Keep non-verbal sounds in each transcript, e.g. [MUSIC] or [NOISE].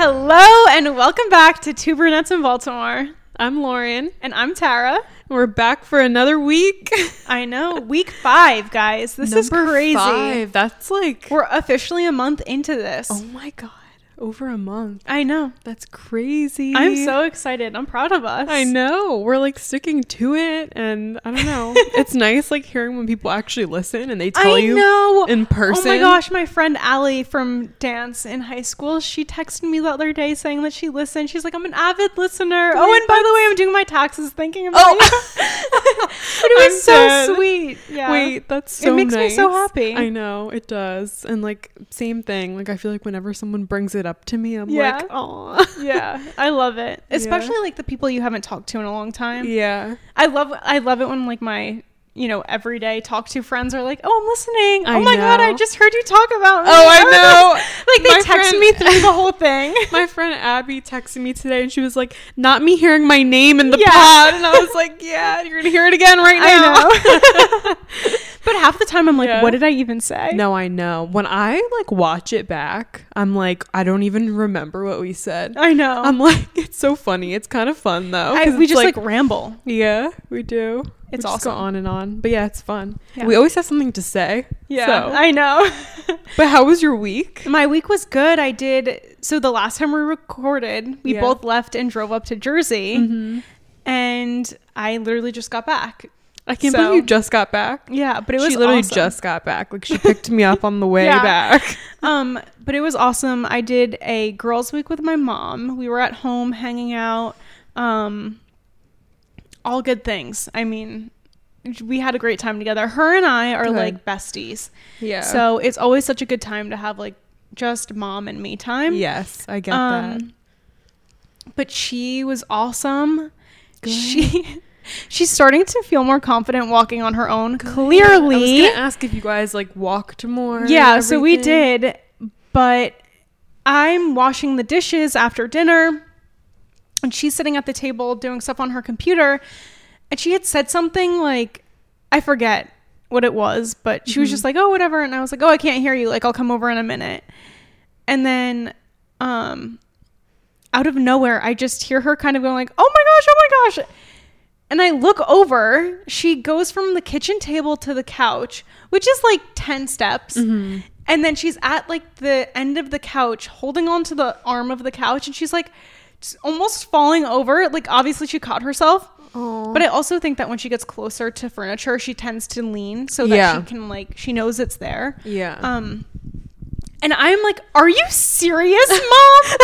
Hello and welcome back to Two Brunettes in Baltimore. I'm Lauren. And I'm Tarah. We're back for another week. [LAUGHS] I know, week five, guys. This is Number crazy. Five. That's like We're officially a month into this. oh my god, over a month. I know. That's crazy. I'm so excited. I'm proud of us. I know. We're like sticking to it, and I don't know. [LAUGHS] it's nice like hearing when people actually listen and they tell I you know. in person. Oh my gosh, my friend Allie from dance in high school, she texted me the other day saying that she listened. She's like, I'm an avid listener. Oh, and by the way, I'm doing my taxes thinking about Oh. you. [LAUGHS] but it was I'm so dead. sweet. Yeah. Wait, that's so It makes me so happy. I know it does, and like same thing. Like I feel like whenever someone brings it up to me, I'm Yeah. like, [LAUGHS] oh, yeah, I love it. Yeah. Especially like the people you haven't talked to in a long time. yeah. I love I love it when like my you know everyday talk to friends are like, "Oh, I'm listening. I oh my god, I just heard you talk about me." Oh, I [LAUGHS] know. like they My text friend- me through the whole [LAUGHS] thing. My friend Abby texted me today and she was like, Not me hearing my name in the Yeah. pod. And I was like, Yeah, you're gonna hear it again right now. But half the time I'm like, Yeah. "What did I even say?" no, I know. When I like watch it back, I'm like, I don't even remember what we said. I know. I'm like, [LAUGHS] it's so funny. It's kind of fun though. I, we just like, ramble. Yeah, we do. It's we just go awesome. on and on. But yeah, it's fun. Yeah. We always have something to say. Yeah, So- I know. [LAUGHS] but how was your week? My week was good. I did so the last time we recorded, we Yeah. both left and drove up to Jersey, Mm-hmm. and I literally just got back. I can't So- believe you just got back. Yeah, but it was she literally awesome. just got back. Like she picked me up on the [LAUGHS] way Yeah. back. [LAUGHS] Um, but it was awesome. I did a girls' week with my mom. We were at home hanging out. Um, all good things. I mean, we had a great time together. Her and I are Good. like besties. Yeah. So it's always such a good time to have like just mom and me time. yes, I get Um, that. But she was awesome. Good. She [LAUGHS] she's starting to feel more confident walking on her own. I was Clearly. gonna ask if you guys like walked more. Yeah, so we did, but I'm washing the dishes after dinner, and she's sitting at the table doing stuff on her computer, and she had said something like, I forget what it was, but she was Mhm. just like, "Oh, whatever," and I was like, "Oh, I can't hear you. Like, I'll come over in a minute," and then, um, out of nowhere, I just hear her kind of going like, "Oh my gosh, oh my gosh." And I look over, she goes from the kitchen table to the couch, which is like 10 steps. Mhm. And then she's at like the end of the couch, holding onto the arm of the couch, and she's like almost falling over. Like, obviously, she caught herself. Aw. But I also think that when she gets closer to furniture, she tends to lean so that Yeah. she can, like, she knows it's there. yeah. Um, and I'm like, are you serious, [LAUGHS] mom?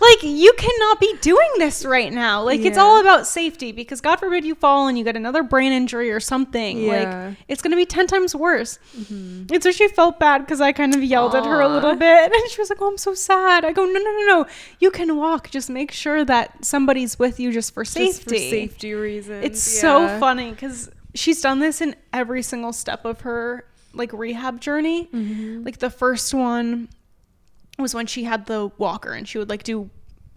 like, you cannot be doing this right now. Like, it's all about safety because God forbid you fall and you get another brain injury or something. Yeah. Like, it's going to be 10 times worse. Mm-hmm. And so she felt bad because I kind of yelled at her a little bit. [LAUGHS] And she was like, oh, I'm so sad. I go, no, no, no, no. You can walk. Just make sure that somebody's with you just for safety. Just for safety reasons. It's so funny because she's done this in every single step of her like rehab journey. Mhm. Like the first one was when she had the walker and she would like do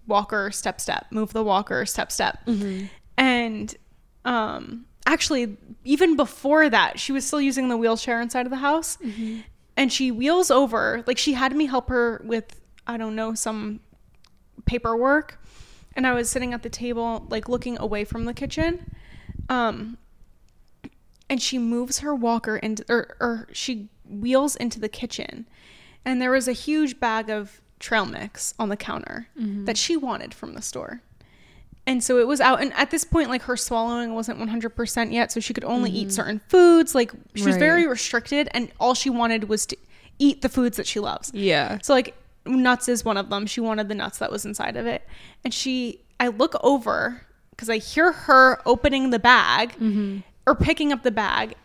walker step step, move the walker step step. Mhm. And um actually even before that, she was still using the wheelchair inside of the house Mhm. and she wheels over like she had me help her with i don't know some paperwork and i was sitting at the table like looking away from the kitchen um and she moves her walker and or, or she wheels into the kitchen. And there was a huge bag of trail mix on the counter Mhm. that she wanted from the store. And so it was out and at this point like her swallowing wasn't 100% yet so she could only eat certain foods. Like she was very restricted and all she wanted was to eat the foods that she loves. Yeah. so like nuts is one of them. She wanted the nuts that was inside of it. And she i look over because i hear her opening the bag Mhm. Or picking up the bag.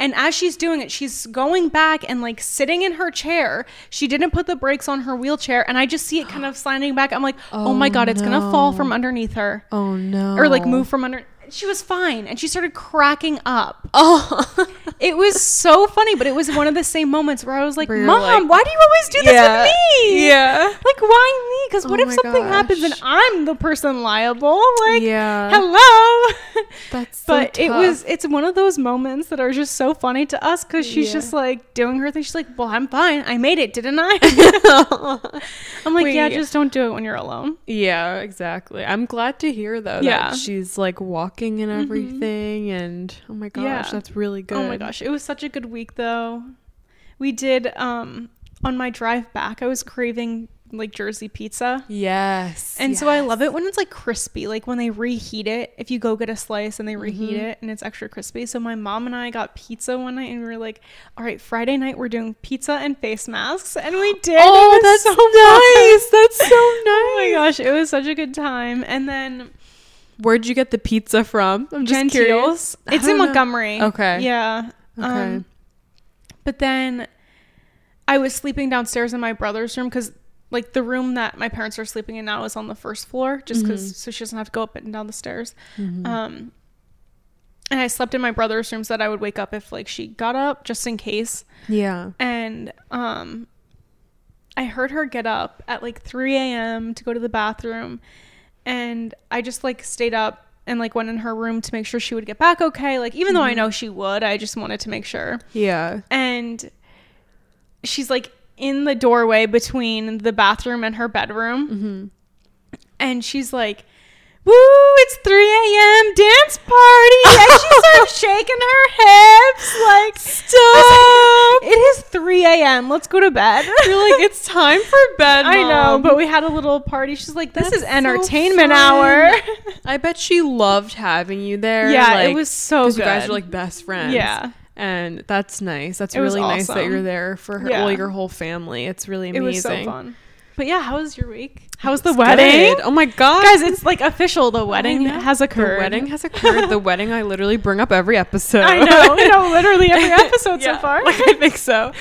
And as she's doing it she's going back and like sitting in her chair. She didn't put the brakes on her wheelchair and i just see it kind of sliding back. I'm like oh, my Oh, god it's gonna fall from underneath her. Oh no. or like move from under she was fine and she started cracking up Oh. [LAUGHS] it was so funny, but it was one of the same moments where I was like, "Mom, like- why do you always do this with me? Yeah. Like, why me? Because what Oh if something happens and. I'm the person liable? Like, Yeah. hello. [LAUGHS] That's so but it was it's one of those moments that are just so funny to us because she's Yeah. just like doing her thing. She's like, "Well, I'm fine. I made it, didn't I?" [LAUGHS] I'm like, "Yeah, just don't do it when you're alone." Yeah, exactly. I'm glad to hear though Yeah. that she's like walking and everything and oh my gosh, Yeah. that's really good. Oh my gosh, it was such a good week though. We did um on my drive back. I was craving like Jersey pizza. Yes. And so I love it when it's like crispy, like when they reheat it. If you go get a slice and they reheat Mm-hmm. it and it's extra crispy. So my mom and I got pizza one night and we were like, all right, Friday night we're doing pizza and face masks. And we [GASPS] did. Oh, that's so nice. fun. That's so nice. [LAUGHS] Oh my gosh, it was such a good time. And then Where'd you get the pizza from? I'm just curious. Gentiles. I It's in know. Montgomery. Okay. Yeah. Okay. Um, but then I was sleeping downstairs in my brother's room because, like, the room that my parents are sleeping in now is on the first floor, just because Mm-hmm. so she doesn't have to go up and down the stairs. Um, and I slept in my brother's room so that I would wake up if like she got up, just in case. yeah. And um, I heard her get up at like 3 a.m. to go to the bathroom, and I just like stayed up and like went in her room to make sure she would get back okay. Like even though I mm-hmm. know she would, I just wanted to make sure. Yeah. And she's like in the doorway between the bathroom and her bedroom, mm-hmm. and she's like. Woo, it's 3 a.m. dance party. And she [LAUGHS] starts shaking her hips like, stop. It is 3 a.m. Let's go to bed. [LAUGHS] You're like, it's time for bed. I know, but we had a little party. She's like, this That's is entertainment fun. hour. [LAUGHS] I bet she loved having you there. yeah, like, it was so good. you guys are like best friends. Yeah. And that's nice. That's It really nice that you're there for her, Yeah. well, your whole family. It's really amazing. it was so fun. But yeah, how was your week? How was the It's wedding? good. Oh my god. Guys, it's like official. The wedding has occurred. The wedding has occurred. the wedding I literally bring up every episode. I know. no, literally every [LAUGHS] episode Yeah, so far. Like I think so.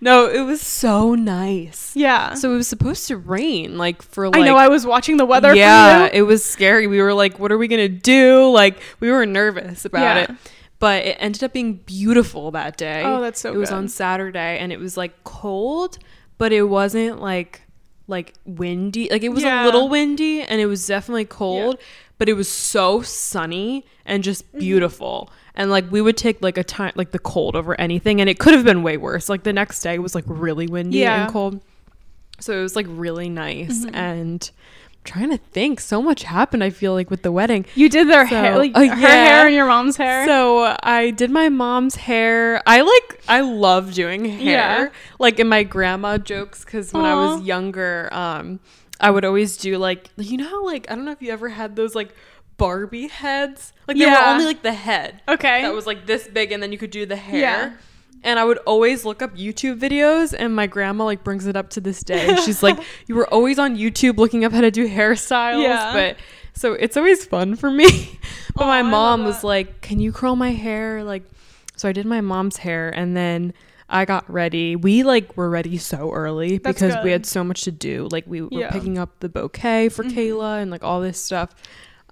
No, it was so nice. yeah. So it was supposed to rain, like for like I know. I was watching the weather yeah, for you. it was scary. We were like, what are we gonna do? Like we were nervous about Yeah. it. But it ended up being beautiful that day. Oh, that's so It was on Saturday and it was like cold, but it wasn't like like windy. Like it was Yeah. a little windy and it was definitely cold, but it was so sunny and just Mm-hmm. beautiful. And like we would take like a time like the cold over anything and it could have been way worse. Like the next day was like really windy Yeah. and cold. So it was like really nice Mm-hmm. and trying to think so much happened I feel like with the wedding. You did their So- hair, like her yeah. hair and your mom's hair. So I did my mom's hair. I like I love doing hair. Yeah. Like in my grandma jokes cuz when I was younger um I would always do like you know how like I don't know if you ever had those like Barbie heads. Like they were Yeah. only like the head. okay. That was like this big and then you could do the hair. Yeah. And I would always look up YouTube videos and my grandma like brings it up to this day. [LAUGHS] She's like, You were always on YouTube looking up how to do hairstyles. Yeah. But so it's always fun for me. [LAUGHS] but my mom was like, Can you curl my hair? Like so I did my mom's hair and then I got ready. We like were ready so early That's because good. we had so much to do. Like we were Yeah. Mm-hmm. picking up the bouquet for Kayla and like all this stuff.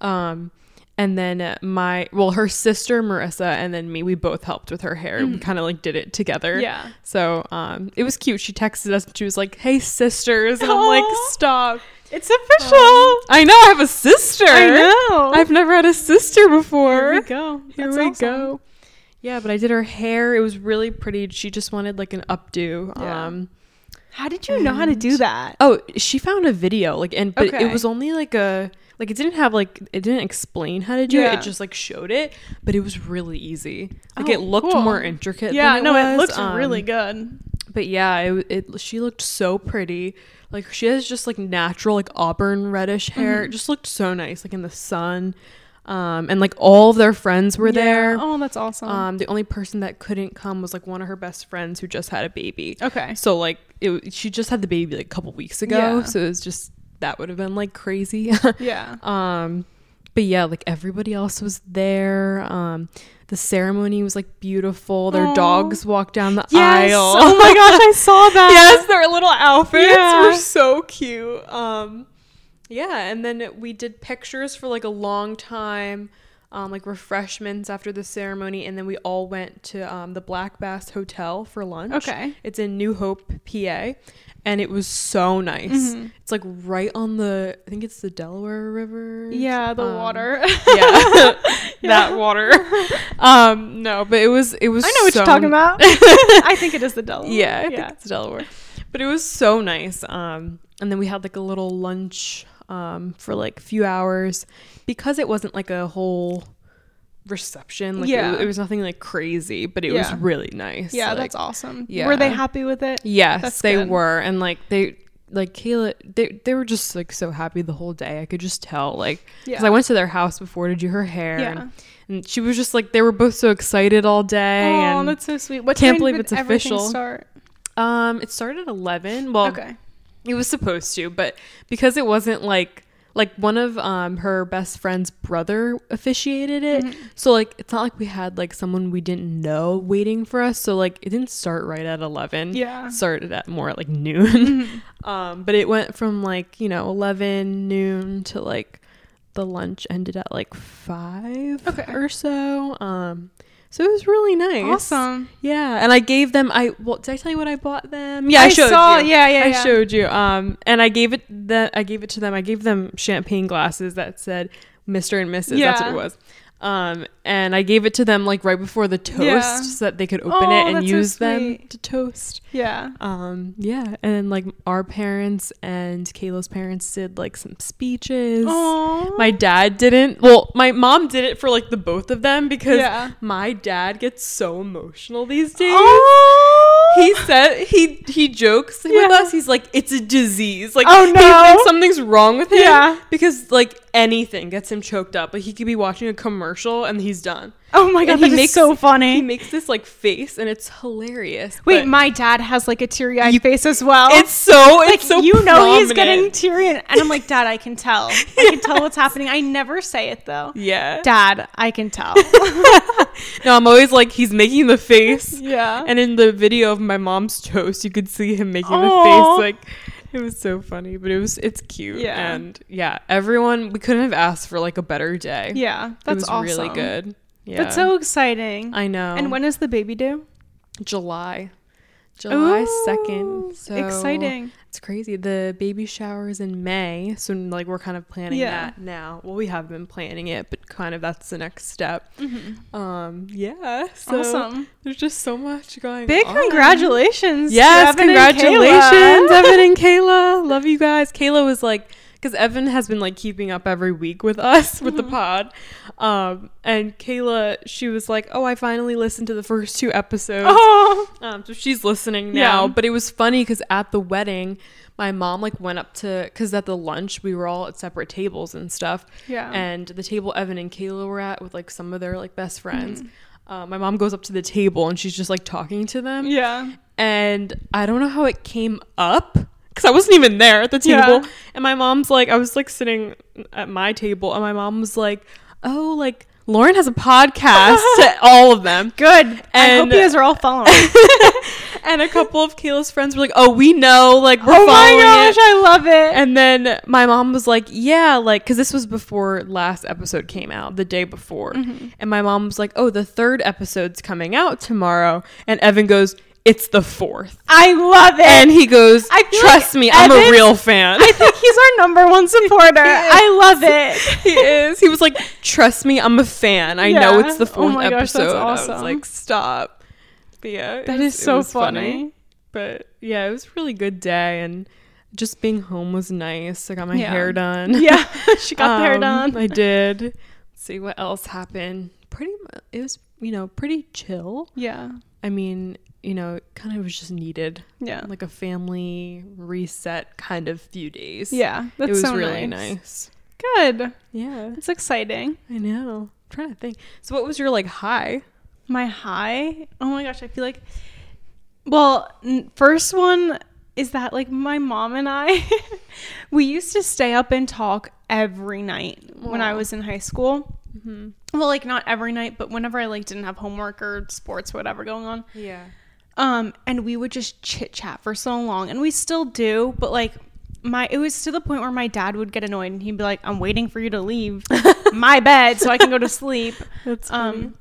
Um and then my well her sister Marissa and then me we both helped with her hair. We kind of like did it together. Yeah. So um it was cute. She texted us and she was like, "Hey sisters." And I'm like, "Stop." it's official. I know I have a sister. I know. I've never had a sister before. Here we go. Here That's we awesome. go. Yeah, but I did her hair. It was really pretty. She just wanted like an updo. Yeah. Um How did you know how to do that? Oh, she found a video like and but Okay. it was only like a like it didn't have like it didn't explain how to do it. Yeah. It just like showed it, but it was really easy. Like Oh, it looked cool. more intricate. Yeah, than it no, was. it looked um, really good. But yeah, it, it she looked so pretty. Like she has just like natural like auburn reddish hair. Mm-hmm. It just looked so nice like in the sun. Um and like all of their friends were there. Oh, that's awesome. Um, the only person that couldn't come was like one of her best friends who just had a baby. okay. So like it, she just had the baby like a couple weeks ago. Yeah. So it was just that would have been like crazy. [LAUGHS] Yeah. um, but yeah, like everybody else was there. Um, the ceremony was like beautiful. Their Aw. dogs walked down the Yes. aisle. Oh my [LAUGHS] gosh, I saw that. yes, their little outfits Yeah. were so cute. Um, yeah, and then we did pictures for like a long time. Um, like refreshments after the ceremony, and then we all went to um, the Black Bass Hotel for lunch. Okay. It's in New Hope, PA, and it was so nice. Mm-hmm. It's like right on the, I think it's the Delaware River. Yeah, the Um, water. Yeah, [LAUGHS] [LAUGHS] that water. Um, no, but it was it was. I know what so you're talking about. [LAUGHS] I think it is the Delaware. yeah, I yeah. think it's Delaware. But it was so nice. Um, and then we had like a little lunch um, for like a few hours because it wasn't like a whole reception. Like Yeah. it, it was nothing like crazy, but it was really nice. Yeah, Like, that's awesome. yeah. Were they happy with it? Yes, That's they good. were, and like they. Like Kayla, they they were just like so happy the whole day. I could just tell, like, because Yeah. I went to their house before to do her hair, Yeah. and, and she was just like, they were both so excited all day. Oh, and that's so sweet. What Can't believe it's official. Start? Um, it started at eleven. Well, Okay. It was supposed to, but because it wasn't like like one of um her best friend's brother officiated it. Mm-hmm. So like it's not like we had like someone we didn't know waiting for us. So like it didn't start right at 11. Yeah. It started at more at like noon. [LAUGHS] um but it went from like, you know, 11 noon to like the lunch ended at like 5 Okay. or so. Um so it was really nice. Awesome. Yeah, and I gave them. I well, did I tell you what I bought them? Yeah, I, I showed saw- you. yeah, yeah, I yeah. showed you. Um, and I gave it that. I gave it to them. I gave them champagne glasses that said Mister and Mrs. That's what it was. Um, and I gave it to them like right before the toast Yeah. so that they could open Oh, it and that's so use them to toast. Yeah. Um, yeah, and like our parents and Kayla's parents did like some speeches. Oh. My dad didn't. Well, my mom did it for like the both of them because Yeah. my dad gets so emotional these days. Oh. He said he he jokes with us. He's like, it's a disease. Like, Oh, he no. thinks something's wrong with him. Yeah. because like anything gets him choked up. Like he could be watching a commercial and he's done. Oh my god, And he makes- so funny. He makes this like face and it's hilarious. Wait, my dad has like a teary-eyed face as well. it's so like so you know he's getting teary, and, I'm like, Dad, I can tell. I can tell what's [LAUGHS] happening. I never say it though. yeah. Dad, I can tell. [LAUGHS] No, I'm always like he's making the face. yeah. And in the video of my mom's toast, you could see him making Aw. the face like [LAUGHS] it was so funny, but it was it's cute. Yeah. And yeah, everyone we couldn't have asked for like a better day. yeah, that's awesome. really good. Yeah. That's so exciting. I know. and when is the baby due? July. July Ooh, second. So exciting. It's crazy. The baby shower is in May, so like we're kind of planning Yeah. that now. Well, we have been planning it, but kind of that's the next step. Um, yeah. So Mm-hmm. awesome. There's just so much going Big on. congratulations. Yes, Evan congratulations. Evan and Kayla. Love you guys. Kayla was like, because Evan has been like keeping up every week with us with the Mm-hmm. pod, um, and Kayla, she was like, "Oh, I finally listened to the first two episodes." Oh. Um, so she's listening now. Yeah. But it was funny because at the wedding, my mom like went up to because at the lunch we were all at separate tables and stuff. Yeah. And the table Evan and Kayla were at with like some of their like best friends. Mm-hmm. Uh, my mom goes up to the table and she's just like talking to them. Yeah. And I don't know how it came up because I wasn't even there at the table. Yeah. And my mom's like, I was like sitting at my table, and my mom was like, "Oh, like." Lauren has a podcast [LAUGHS] to all of them. Good. I hope you guys are all following. [LAUGHS] and a couple of Kayla's friends were like, "Oh, we know, like we're oh my following gosh, it." I love it. And then my mom was like, "Yeah, like because this was before last episode came out, the day before." Mm-hmm. And my mom was like, "Oh, the third episode's coming out tomorrow." And Evan goes, "It's the fourth. I love it. And he goes, I "Trust like me, I'm a real fan." I think he's our number [LAUGHS] one supporter. I love [LAUGHS] it. he is. He was like, "Trust me, I'm a fan. I know it's the Oh fourth gosh, that's episode." I awesome. was like, "Stop." But yeah, That was- is so was funny. But yeah, it was a really good day and just being home was nice. I got my Yeah. hair done. [LAUGHS] Yeah, she got the hair Um, done. I did. Let's see what else happened. Pretty much, it was, you know, pretty chill. yeah, I mean, you know, it kind of was just needed. yeah, Like a family reset kind of few days. yeah. That's it was so really nice. nice. Good. Yeah. It's exciting. I know. I'm trying to think. So what was your like high? My high. Oh my gosh, I feel like. Well, n- first one is that like my mom and I, [LAUGHS] we used to stay up and talk every night when I was in high school. Mm-hmm. Well, like not every night, but whenever I like didn't have homework or sports, whatever going on. Yeah. Um, and we would just chit chat for so long, and we still do, but like my it was to the point where my dad would get annoyed and he'd be like, "I'm waiting for you to leave." [LAUGHS] my bed so I can go to sleep. [LAUGHS] That's Um,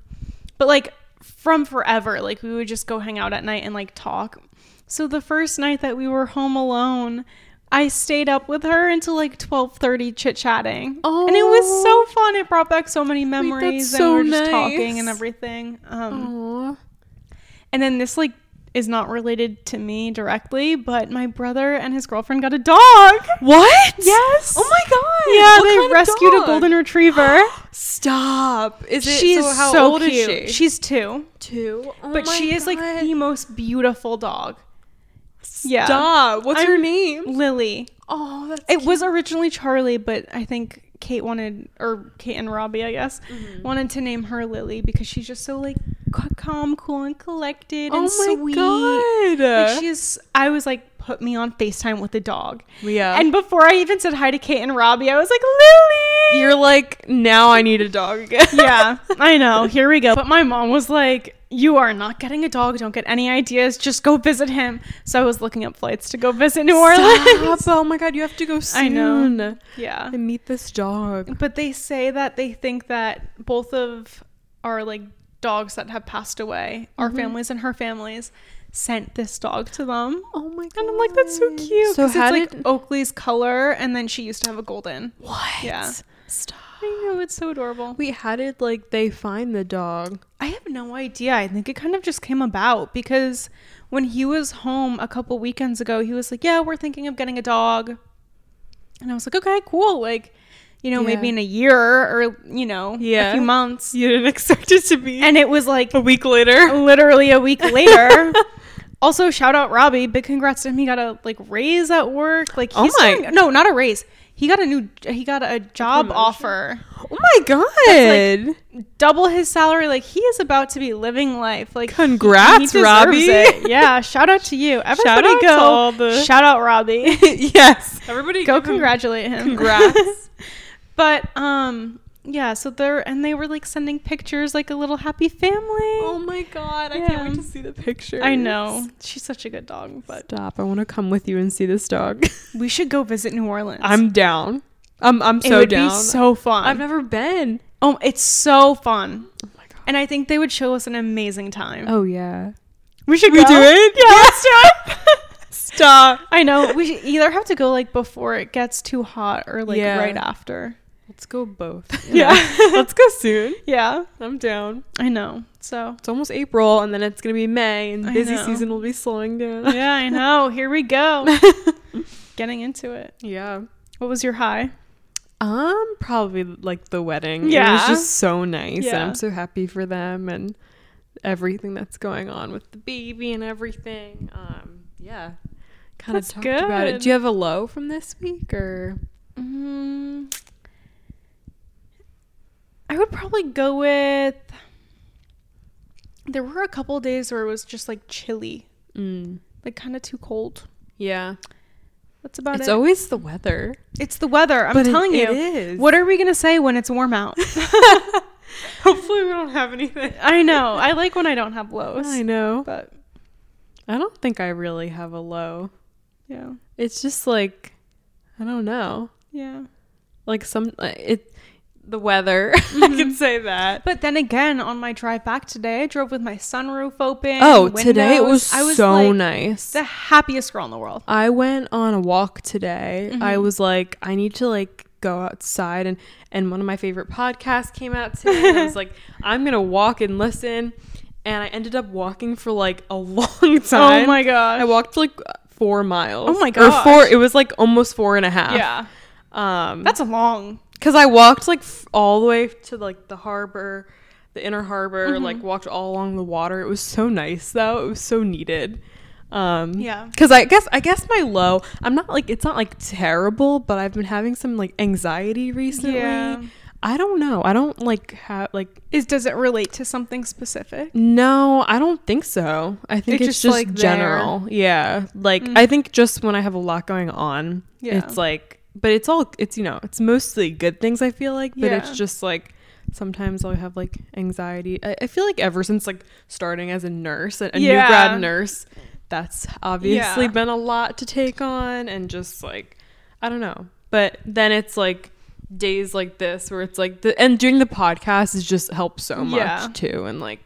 but like from forever, like we would just go hang out at night and like talk. So the first night that we were home alone, I stayed up with her until like twelve thirty, chit chatting, Oh, and it was so fun. It brought back so many memories, so and we were just talking and everything. Um, Aw. and then this like is not related to me directly, but my brother and his girlfriend got a dog. What? Yes. Oh my god. Yeah, What they rescued a golden retriever. [GASPS] Stop. Is it She's so how so old cute. is she? She's two. two. Oh but she is like the most beautiful dog. Yeah. Stop. What's I'm- her name? Lily. Oh, that's It was originally Charlie, but I think Kate wanted, or Kate and Robbie, I guess, Mm-hmm. wanted to name her Lily because she's just so like calm, cool, and collected Oh and my sweet. god. Like she's, I was like, put me on Facetime with the dog. yeah. And before I even said hi to Kate and Robbie, I was like, Lily. you're like, now I need a dog again. yeah, [LAUGHS] I know. Here we go. But my mom was like, "You are not getting a dog. Don't get any ideas. Just go visit him." So I was looking up flights to go visit New Orleans. Stop. Oh my god, you have to go soon. [LAUGHS] I know. Yeah. And meet this dog. But they say that they think that both of our like dogs that have passed away, our Mm-hmm. families and her families, sent this dog to them. Oh my god. And I'm like, that's so cute. So how it's did like Oakley's color, and then she used to have a golden. what? Yeah. Stop. I know it's so adorable. Wait, how did like they find the dog? I have no idea. I think it kind of just came about because when he was home a couple weekends ago, he was like, "Yeah, we're thinking of getting a dog," and I was like, "Okay, cool." Like, you know, maybe in a year or you know, Yeah. a few months. You didn't expect it to be And it was like a week later. [LAUGHS] literally a week later. [LAUGHS] also, shout out Robbie. Big congrats to him. He got a like raise at work. Like Oh he's my- doing, no, not a raise. He got a new. He got a job promotion? offer. Oh my god. double his salary. Like he is about to be living life. Like he- Congrats, he deserves Robbie. it. [LAUGHS] Yeah, shout out to you. Everybody out to go. the- Shout out Robbie. [LAUGHS] yes. Everybody go give congratulate him. Congrats. [LAUGHS] but um yeah, so they're and they were like sending pictures like a little happy family. oh my god, I can't wait to see the picture. I know. She's such a good dog, but Stop. I want to come with you and see this dog. [LAUGHS] we should go visit New Orleans. I'm down. I'm I'm it so would down. be so fun. I've never been. oh, it's so fun. Oh my god. And I think they would show us an amazing time. Oh yeah. we should We go. do it? Yeah, let's do it. Stop. I know. We should either have to go like before it gets too hot or like Yeah. right after. Let's go both. [LAUGHS] Yeah. [LAUGHS] Let's go soon. Yeah, I'm down. I know. So, It's almost April and then it's gonna be May and I busy know. season will be slowing down. [LAUGHS] yeah, I know. Here we go. Getting into it. yeah. What was your high? Um, probably like the wedding. Yeah. It was just so nice. And Yeah. I'm so happy for them and everything that's going on with the baby and everything. Um, yeah. Kind of talked about it. Do you have a low from this week or Mm, I would probably go with. There were a couple days where it was just like chilly, mm, like kind of too cold. yeah. That's about It's it. It's always the weather. it's the weather. I'm But it- telling you. it is. What are we gonna say when it's warm out? [LAUGHS] [LAUGHS] Hopefully we don't have anything. I know. I like when I don't have lows. I know. But I don't think I really have a low. yeah, It's just like I don't know. yeah. Like some uh, it the weather. [LAUGHS] I can say that. But then again, on my drive back today, I drove with my sunroof open. Oh, today it was, I was so like nice. the happiest girl in the world. I went on a walk today. I Mhm. was like, I need to like go outside and and one of my favorite podcasts came out today. and I was [LAUGHS] like, I'm gonna walk and listen. And I ended up walking for like a [LAUGHS] long time. Oh my gosh. I walked like four miles. Oh my god! Or four. It was like almost four and a half. Yeah, Um, that's a long. Because I walked like f- all the way to like the harbor, the inner harbor. Mhm. Like walked all along the water. It was so nice though. It was so needed. Um, Yeah. Because I guess I guess my low. I'm not like it's not like terrible, but I've been having some like anxiety recently. Yeah. I don't know. I don't like have like Is does it relate to something specific? no. I don't think so. I think It's it's, just, just, like, general. Yeah. Like Mm. I think just when I have a lot going on, Yeah. it's like. But it's all it's you know it's mostly good things I feel like, but Yeah. it's just like sometimes I'll have like anxiety. I, I feel like ever since like starting as a nurse, a, a new grad nurse, that's obviously Yeah. been a lot to take on and just like I don't know. But then it's like days like this where it's like the and doing the podcast has just helped so much Yeah. too and like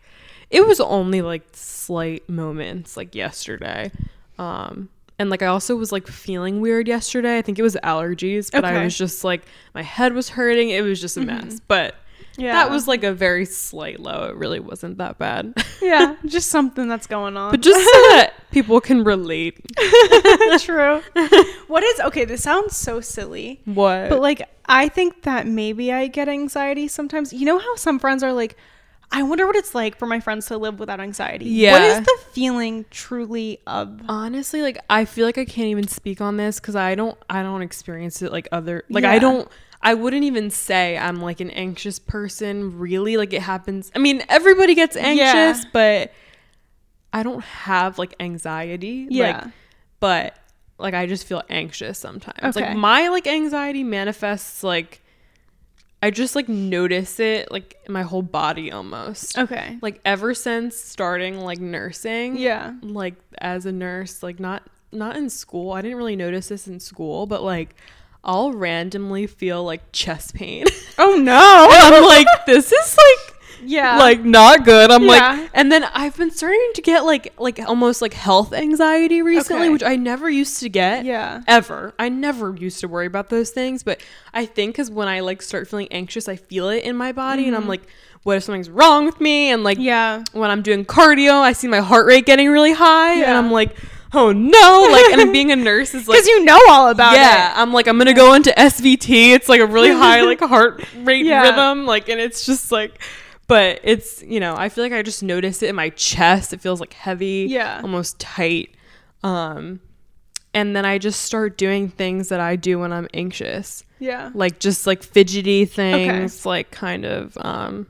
it was only like slight moments like yesterday um and like i also was like feeling weird yesterday i think it was allergies but i was just like my head was hurting it was just a mess mm-hmm. but Yeah. that was like a very slight low it really wasn't that bad [LAUGHS] yeah, just something that's going on. but just so that [LAUGHS] people can relate [LAUGHS] true. what is okay? This sounds so silly, what but like I think that maybe I get anxiety sometimes. You know how some friends are like, I wonder what it's like for my friends to live without anxiety. What Yeah. is the feeling truly of? honestly like i feel like i can't even speak on this because i don't i don't experience it like other like i don't i wouldn't even say i'm like an anxious person really like it happens i mean everybody gets anxious but i don't have like anxiety Yeah. like but like i just feel anxious sometimes Okay. like my like anxiety manifests like i just like notice it like in my whole body almost Okay. like ever since starting like nursing Yeah. like as a nurse like not not in school i didn't really notice this in school but like i'll randomly feel like chest pain [LAUGHS] Oh no. i'm like this is like yeah. like not good i'm Yeah. like and then i've been starting to get like like almost like health anxiety recently Okay. which i never used to get Yeah. ever i never used to worry about those things but i think because when i like start feeling anxious i feel it in my body and i'm like what if something's wrong with me and like Mm-hmm. Yeah. when I'm doing cardio, I see my heart rate getting really high, and I'm like, oh no! Like, and being a [LAUGHS] nurse is like, Because you know all about it. yeah, I'm like, I'm gonna go into SVT. It's like a really high like heart rate [LAUGHS] Yeah. rhythm, like, and it's just like, but it's you know, I feel like I just notice it in my chest. It feels like heavy, Yeah. almost tight. Um, and then I just start doing things that I do when I'm anxious. Yeah. like just like fidgety things like kind of um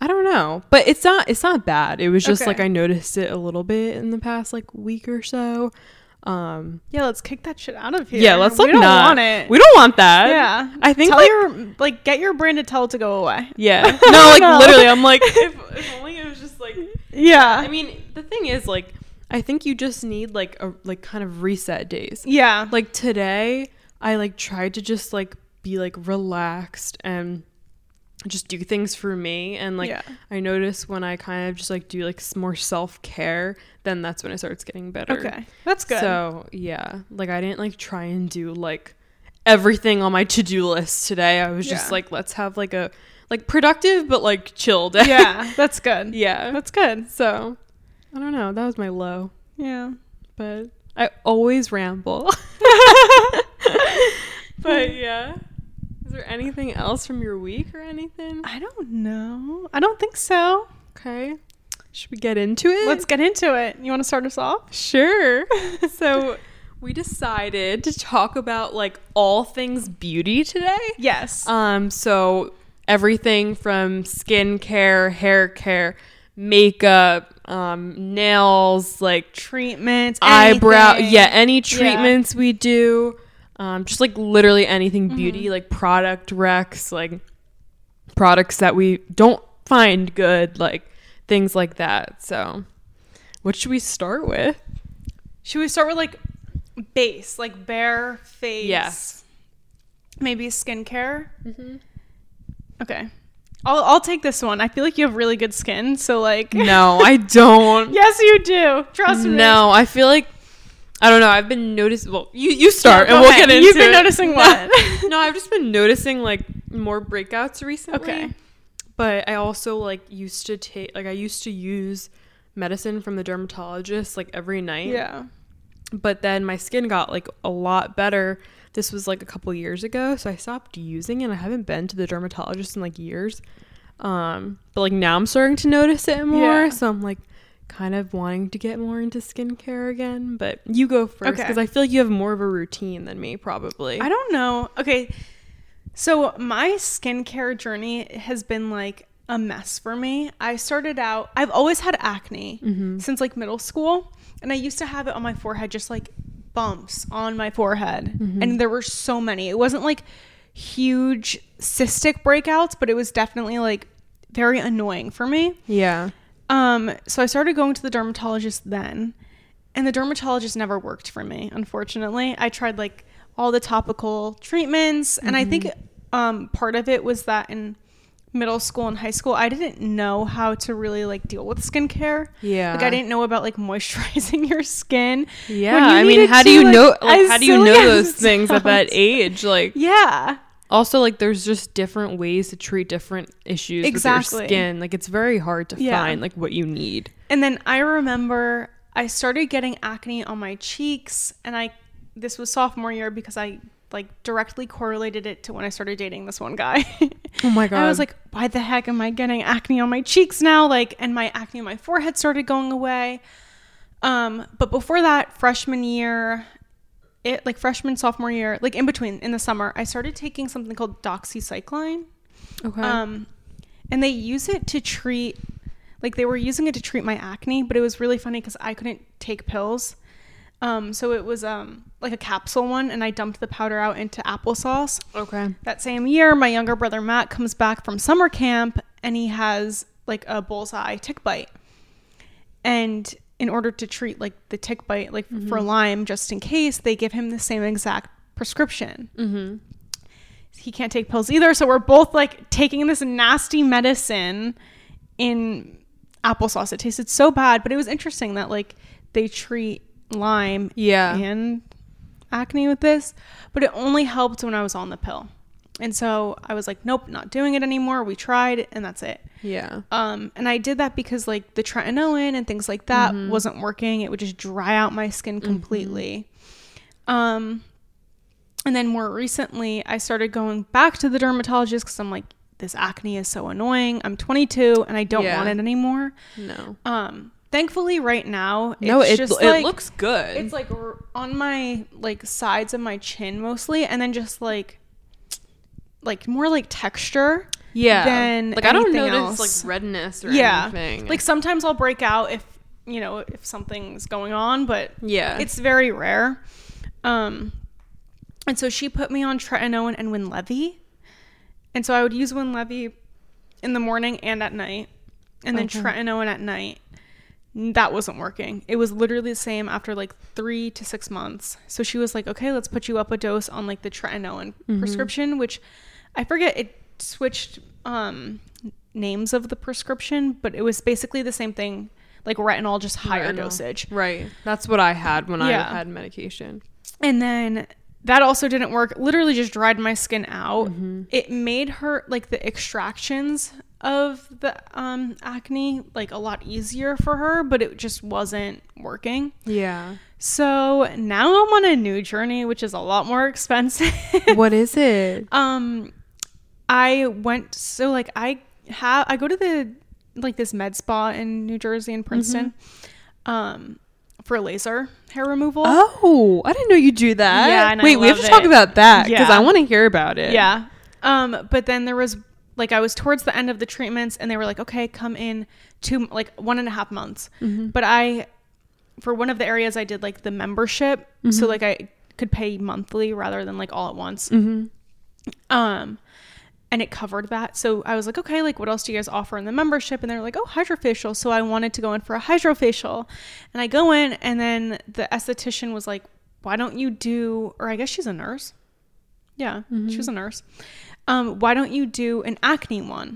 I don't know, but it's not it's not bad. It was just Okay. like I noticed it a little bit in the past like week or so. Um Yeah. Let's kick that shit out of here. yeah, let's like we don't not want it. We don't want that. yeah. I think tell like, your like get your brain to tell it to go away. yeah. [LAUGHS] No, like No. literally I'm like [LAUGHS] if, if only it was just like Yeah. I mean, the thing is like I think you just need like a like kind of reset days. yeah. like today i like tried to just like be like relaxed and just do things for me and like Yeah. i notice when i kind of just like do like more self-care then that's when it starts getting better Okay. That's good. so yeah like i didn't like try and do like everything on my to-do list today i was just like let's have like a like productive but like chill day yeah. That's good. [LAUGHS] yeah That's good. so i don't know that was my low Yeah. but I always ramble. [LAUGHS] [LAUGHS] but yeah. Is there anything else from your week or anything? I don't know. I don't think so. Okay. Should we get into it? Let's get into it. You want to start us off? Sure. [LAUGHS] so we decided to talk about like all things beauty today. Yes. Um, so everything from skincare, hair care, makeup, um, nails, like Treatments. eyebrow anything. yeah any treatments we do um, just like literally anything beauty like product recs like products that we don't find good like things like that so what should we start with Should we start with like base, like bare face? Yes. Maybe skincare. Okay. I'll I'll take this one. I feel like you have really good skin, so like. no i don't [LAUGHS] yes, you do. Trust me. no i feel like i don't know i've been noticing well you, you start No, and we'll ahead. get into You've been it. noticing No. what? [LAUGHS] no i've just been noticing like more breakouts recently Okay. but I also like used to take like I used to use medicine from the dermatologist like every night. Yeah. But then my skin got like a lot better. This was like a couple years ago, so I stopped using it. I haven't been to the dermatologist in like years. Um, but like now I'm starting to notice it more, Yeah. so I'm like kind of wanting to get more into skincare again. But you go first Okay. because I feel like you have more of a routine than me, probably. I don't know. Okay. So my skincare journey has been like a mess for me. I started out, I've always had acne mm-hmm. since like middle school. And I used to have it on my forehead, just like bumps on my forehead. Mm-hmm. And there were so many. It wasn't like huge cystic breakouts, but it was definitely like very annoying for me. yeah. Um, so I started going to the dermatologist then, and the dermatologist never worked for me. Unfortunately, I tried like all the topical treatments. And I think Mm-hmm. um, part of it was that in middle school and high school, I didn't know how to really like deal with skincare. Yeah. Like I didn't know about like moisturizing [LAUGHS] your skin. Yeah. I mean, how do you like, know? Like, how do you know [LAUGHS] those things at that age? Like, Yeah. Also, like, there's just different ways to treat different issues with your skin. Like, it's very hard to Yeah. find like what you need. And then I remember I started getting acne on my cheeks and I this was sophomore year because I like directly correlated it to when I started dating this one guy. [LAUGHS] Oh my god. I was like, why the heck am I getting acne on my cheeks now? Like and my acne on my forehead started going away. Um but before that freshman year it like freshman sophomore year, like in between in the summer, I started taking something called doxycycline. okay. Um, and they use it to treat, like they were using it to treat my acne, but it was really funny because I couldn't take pills. Um, so it was um like a capsule one, and I dumped the powder out into applesauce. okay. That same year, my younger brother Matt comes back from summer camp, and he has like a bullseye tick bite. And in order to treat like the tick bite, like for Lyme, just in case, they give him the same exact prescription Mm-hmm. he can't take pills either. So we're both like taking this nasty medicine in applesauce. It tasted so bad, but it was interesting that like they treat Lyme Yeah. and acne with this, but it only helped when I was on the pill. And so I was like, nope, not doing it anymore. We tried and that's it. Yeah. Um, and I did that because like the tretinoin and things like that Mm-hmm. wasn't working. It would just dry out my skin completely. Um, and then more recently, I started going back to the dermatologist because I'm like, this acne is so annoying. I'm 22 and I don't Yeah. want it anymore. No. Um, thankfully, right now, it's no, it just it like, looks good. it's like r- on my like sides of my chin mostly, and then just like like more like texture. yeah. than like I don't notice else. like redness or yeah anything. like sometimes i'll break out if you know if something's going on but yeah. it's very rare um and so she put me on tretinoin and winlevi and so i would use winlevi in the morning and at night and then Okay. tretinoin at night that wasn't working it was literally the same after like three to six months so she was like okay let's put you up a dose on like the tretinoin Mm-hmm. prescription which i forget it switched um names of the prescription but it was basically the same thing like retinol just higher Retinol. dosage Right. That's what I had when Yeah. I had medication. and then that also didn't work. Literally just dried my skin out. Mm-hmm. It made her like the extractions of the um acne like a lot easier for her, but it just wasn't working. Yeah. So now I'm on a new journey, which is a lot more [LAUGHS] expensive. what is it? um I went so like I have I go to the like this med spa in New Jersey in Princeton Mm-hmm. um for laser hair removal. Oh, I didn't know you do that. Yeah, Wait, we have to love talk about that because Yeah. I want to hear about it. Yeah. Um, but then there was like I was towards the end of the treatments and they were like, okay, come in two like one and a half months. Mm-hmm. But I for one of the areas I did like the membership. So like I could pay monthly rather than like all at once. Mm-hmm. Um and it covered that. So I was like, okay, like what else do you guys offer in the membership? And they're like, oh, hydrofacial. So I wanted to go in for a hydrofacial. And I go in and then the esthetician was like, why don't you do or I guess she's a nurse. Yeah, she was a nurse. Um, why don't you do an acne one?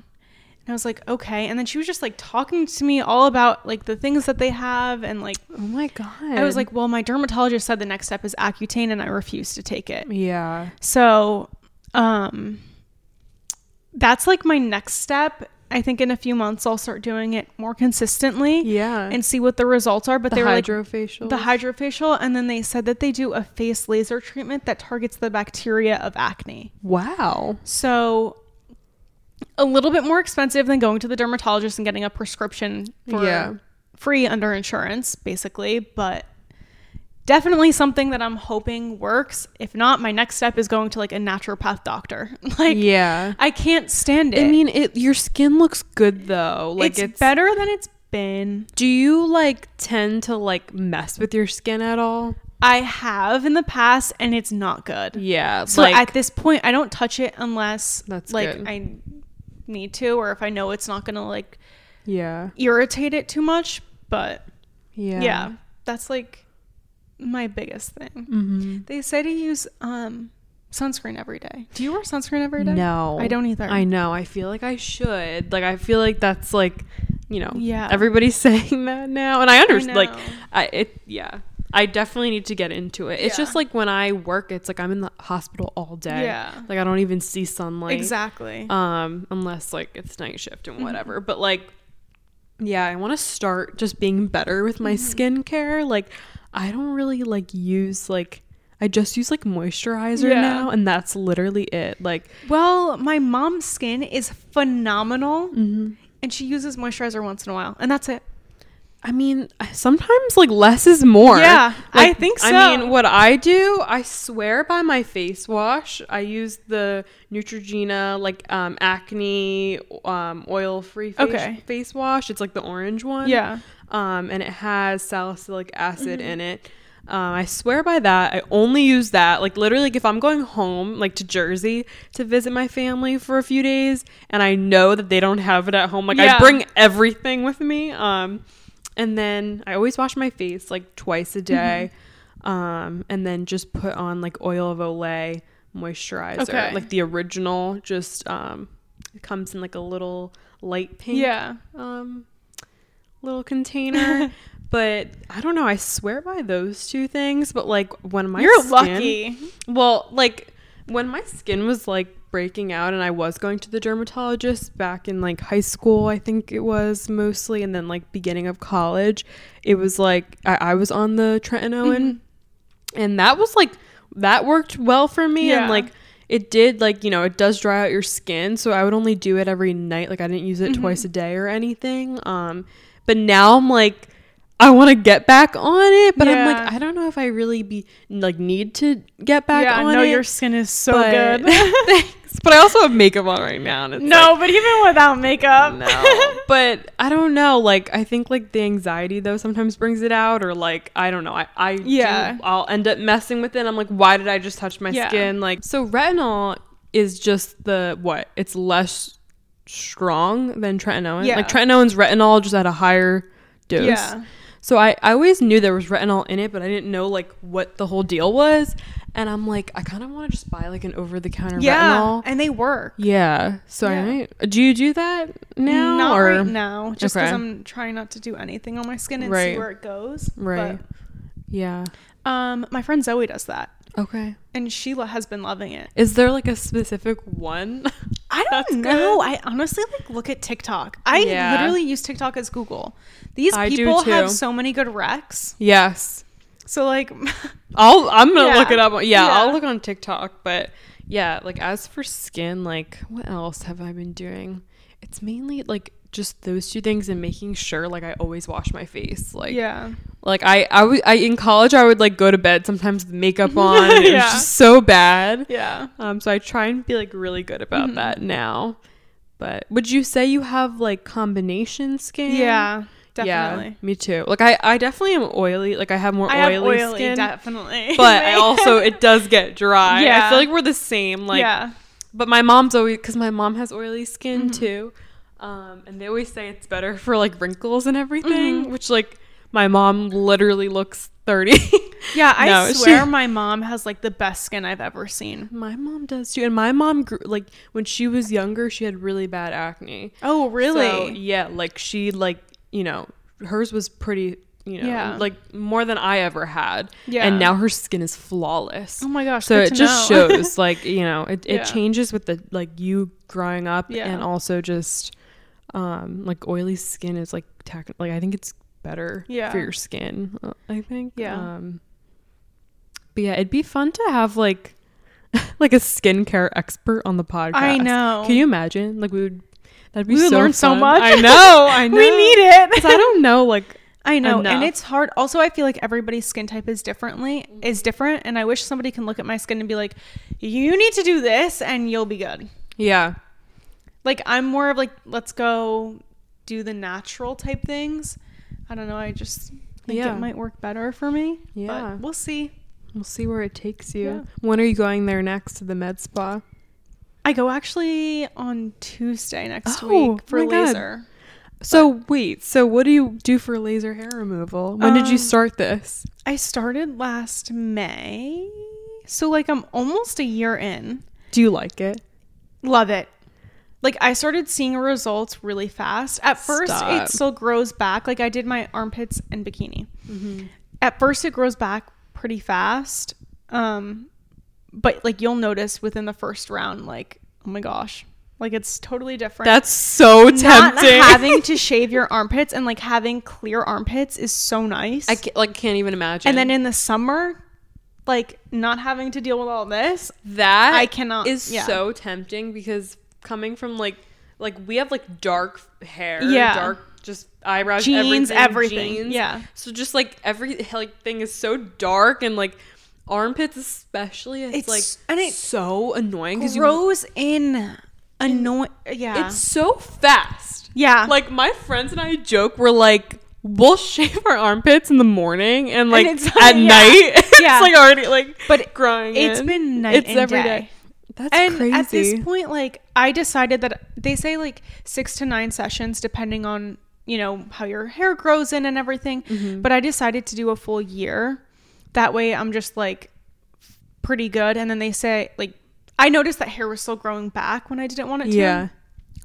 And I was like, okay. And then she was just like talking to me all about like the things that they have and like Oh my god. I was like, well, my dermatologist said the next step is Accutane and I refused to take it. yeah. So, um, that's like my next step. I think in a few months I'll start doing it more consistently Yeah. and see what the results are. But the they were like hydrofacial. the hydrofacial, and then they said that they do a face laser treatment that targets the bacteria of acne. wow. So a little bit more expensive than going to the dermatologist and getting a prescription for Yeah. free under insurance, basically, but definitely something that I'm hoping works. If not, my next step is going to like a naturopath doctor. [LAUGHS] like yeah. I can't stand it. I mean, it. Your skin looks good though. Like it's, it's, better than it's been. Do you like tend to like mess with your skin at all? I have in the past and it's not good. Yeah. So like at this point, I don't touch it unless That's like good. I need to, or if I know it's not gonna like yeah. irritate it too much. But Yeah. yeah, that's like my biggest thing. Mm-hmm. They say to use um sunscreen every day. Do you wear sunscreen every day? No, I don't either. I know. I feel like I should. Like I feel like that's like, you know, Yeah. everybody's [LAUGHS] saying that now, and I understand. Like. I it yeah. I definitely need to get into it. It's Yeah. just like when I work, it's like I'm in the hospital all day. Yeah. Like I don't even see sunlight. exactly. Um, unless like it's night shift Mm-hmm. and whatever. But like, yeah, I want to start just being better with my Mm-hmm. skincare. Like, I don't really like use like I just use like moisturizer Yeah. now, and that's literally it. Like, well, my mom's skin is phenomenal, Mm-hmm. and she uses moisturizer once in a while, and that's it. I mean, sometimes like less is more. Yeah, I think so. I mean, what I do, I swear by my face wash. I use the Neutrogena like um, acne um, oil free face, Okay. face wash. It's like the orange one. Yeah. Um, and it has salicylic acid Mm-hmm. in it. Um, I swear by that. I only use that. Like literally, like if I'm going home, like to Jersey to visit my family for a few days, and I know that they don't have it at home, like I bring everything with me. Um, and then I always wash my face like twice a day. Mm-hmm. Um, and then just put on like oil of Olay moisturizer, Okay. like the original. Just um, it comes in like a little light pink Yeah. um little container. [LAUGHS] but I don't know. I swear by those two things. But like when my You're skin- lucky. Well, like when my skin was like breaking out and I was going to the dermatologist back in like high school, I think it was mostly, and then like beginning of college, it was like I, I was on the tretinoin, Mm-hmm. and that was like that worked well for me, Yeah. and like it did like you know it does dry out your skin, so I would only do it every night. Like I didn't use it Mm-hmm. twice a day or anything. Um, but now I'm like. I want to get back on it, but I'm like, I don't know if I really be like need to get back yeah, on no, it. your skin is so but- good. [LAUGHS] Thanks. But I also have makeup on right now, and it's no, but even without makeup. no. But I don't know. Like I think like the anxiety though sometimes brings it out, or like I don't know. I I Yeah. do- I'll end up messing with it. I'm like, why did I just touch my Yeah. skin? Like so, retinol is just the what? It's less strong than tretinoin. Yeah. Like tretinoin's retinol just at a higher dose. Yeah. So I, I always knew there was retinol in it, but I didn't know like what the whole deal was. And I'm like, I kind of want to just buy like an over the counter Yeah, retinol. and they work. Yeah. So Yeah. I might, do you do that now Not or right now, just because Okay. I'm trying not to do anything on my skin and see where it goes. right? yeah. Um, my friend Zoe does that, Okay. and Sheila has been loving it. Is there like a specific one? [LAUGHS] I don't good. know. I honestly like look at TikTok. I Yeah. literally use TikTok as Google. These I people have so many good recs. yes. So like, [LAUGHS] I'll I'm gonna Yeah. look it up. Yeah, Yeah. I'll look on TikTok. But yeah, like as for skin, like what else have I been doing? It's mainly like just those two things and making sure like I always wash my face. Like yeah, like I I would I in college I would like go to bed sometimes with makeup [LAUGHS] on. It was Yeah. just so bad. yeah. Um, so I try and be like really good about Mhm. that now. But would you say you have like combination skin? Yeah, Yeah, definitely. me too. Like I, I definitely am oily. Like I have more I have oily, oily, skin, definitely. [LAUGHS] but I also it does get dry. Yeah. I feel like we're the same. Like, yeah, but my mom's always because my mom has oily skin Mhm. too, um, and they always say it's better for like wrinkles and everything. Mhm. Which like my mom literally looks thirty. [LAUGHS] yeah. I No, she- swear, my mom has like the best skin I've ever seen. my mom does too, and my mom grew like when she was younger, she had really bad acne. Oh, really? So, yeah, like she like you know hers was pretty you know Yeah. like more than I ever had. Yeah. And now her skin is flawless. oh my gosh. so it just shows [LAUGHS] like you know it, it Yeah. changes with the like you growing up Yeah. and also just um like oily skin is like tac- like I think it's better Yeah. for your skin. uh, I think. Yeah. Um, but yeah, it'd be fun to have like [LAUGHS] like a skincare expert on the podcast. I know. Can you imagine? Like we would that'd be We would so learn so much. I know. [LAUGHS] I know. we need it. I don't know like [LAUGHS] I know, enough. and it's hard. Also, I feel like everybody's skin type is differently is different, and I wish somebody can look at my skin and be like, "You need to do this, and you'll be good." yeah. Like I'm more of like, let's go do the natural type things. I don't know. I just think Yeah. it might work better for me. Yeah. but we'll see. We'll see where it takes you. Yeah. When are you going there next to the med spa? I go actually on Tuesday next Oh, week for my God. laser. So wait, so what do you do for laser hair removal? When did you Um, start this? I started last May. So like I'm almost a year in. Do you like it? Love it. Like I started seeing results really fast. At first Stop. it still grows back. Like I did my armpits and bikini. At first it grows back pretty fast. Um but like you'll notice within the first round like oh my gosh. Like it's totally different. That's so tempting. not [LAUGHS] having to shave your armpits and like having clear armpits is so nice. I ca- like can't even imagine. and then in the summer, like not having to deal with all this, that I cannot- is yeah. so tempting because coming from like like we have like dark hair, Yeah. dark just eyebrows, Jeans, everything, everything, jeans. yeah. So just like every like thing is so dark and like armpits especially it's, It's- like and it's so annoying because you grows in annoying. Yeah, it's so fast. yeah. Like my friends and I joke, we're like, we'll shave our armpits in the morning and like it's at yeah. night, [LAUGHS] it's Yeah. like already like But growing. it's in. been night It's and every day. day. That's and crazy. at this point, like I decided that they say like six to nine sessions, depending on you know how your hair grows in and everything. Mm-hmm. But I decided to do a full year. That way, I'm just like pretty good. And then they say like I noticed that hair was still growing back when I didn't want it to. yeah.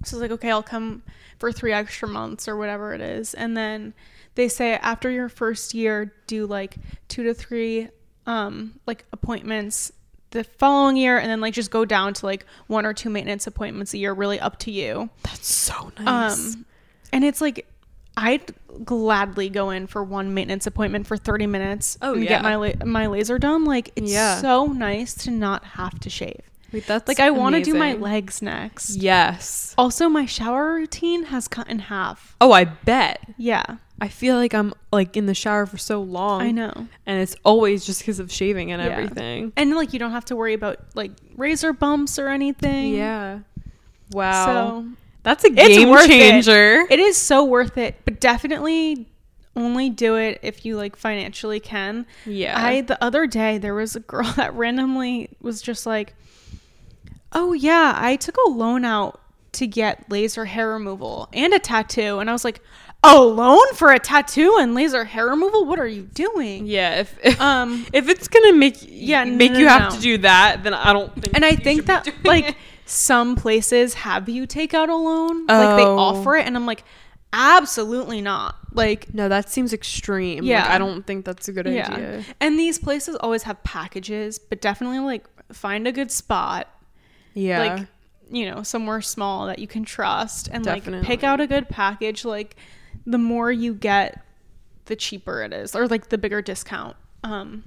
So I was like, okay, I'll come for three extra months or whatever it is. And then they say after your first year, do like two to three um like appointments the following year and then like just go down to like one or two maintenance appointments a year, really up to you. That's so nice. Um and it's like I'd gladly go in for one maintenance appointment for 30 minutes Oh, and yeah. get my la- my laser done. Like it's Yeah. so nice to not have to shave. Wait, that's Like I want to do my legs next. Yes. Also, my shower routine has cut in half. Oh, I bet. Yeah, I feel like I'm like in the shower for so long. I know. And it's always just because of shaving and Yeah. everything. And like you don't have to worry about like razor bumps or anything. Yeah. Wow. So That's a game worth it. changer. it is so worth it, but definitely only do it if you like financially can. Yeah. I the other day there was a girl [LAUGHS] that randomly was just like, "Oh yeah, I took a loan out to get laser hair removal and a tattoo," and I was like, "A loan for a tattoo and laser hair removal? What are you doing?" yeah. If, if Um, [LAUGHS] if it's gonna make Yeah, make no, you no, have no. to do that, then I don't think. And I think that like it. some places have you take out a loan, like they Oh. offer it, and I'm like, absolutely not. Like, no, that seems extreme. Yeah. like, I don't think that's a good yeah. idea. And these places always have packages, but definitely like find a good spot, Yeah, like you know, somewhere small that you can trust, and like pick out a good package. Like, the more you get, the cheaper it is, or like the bigger discount. Um,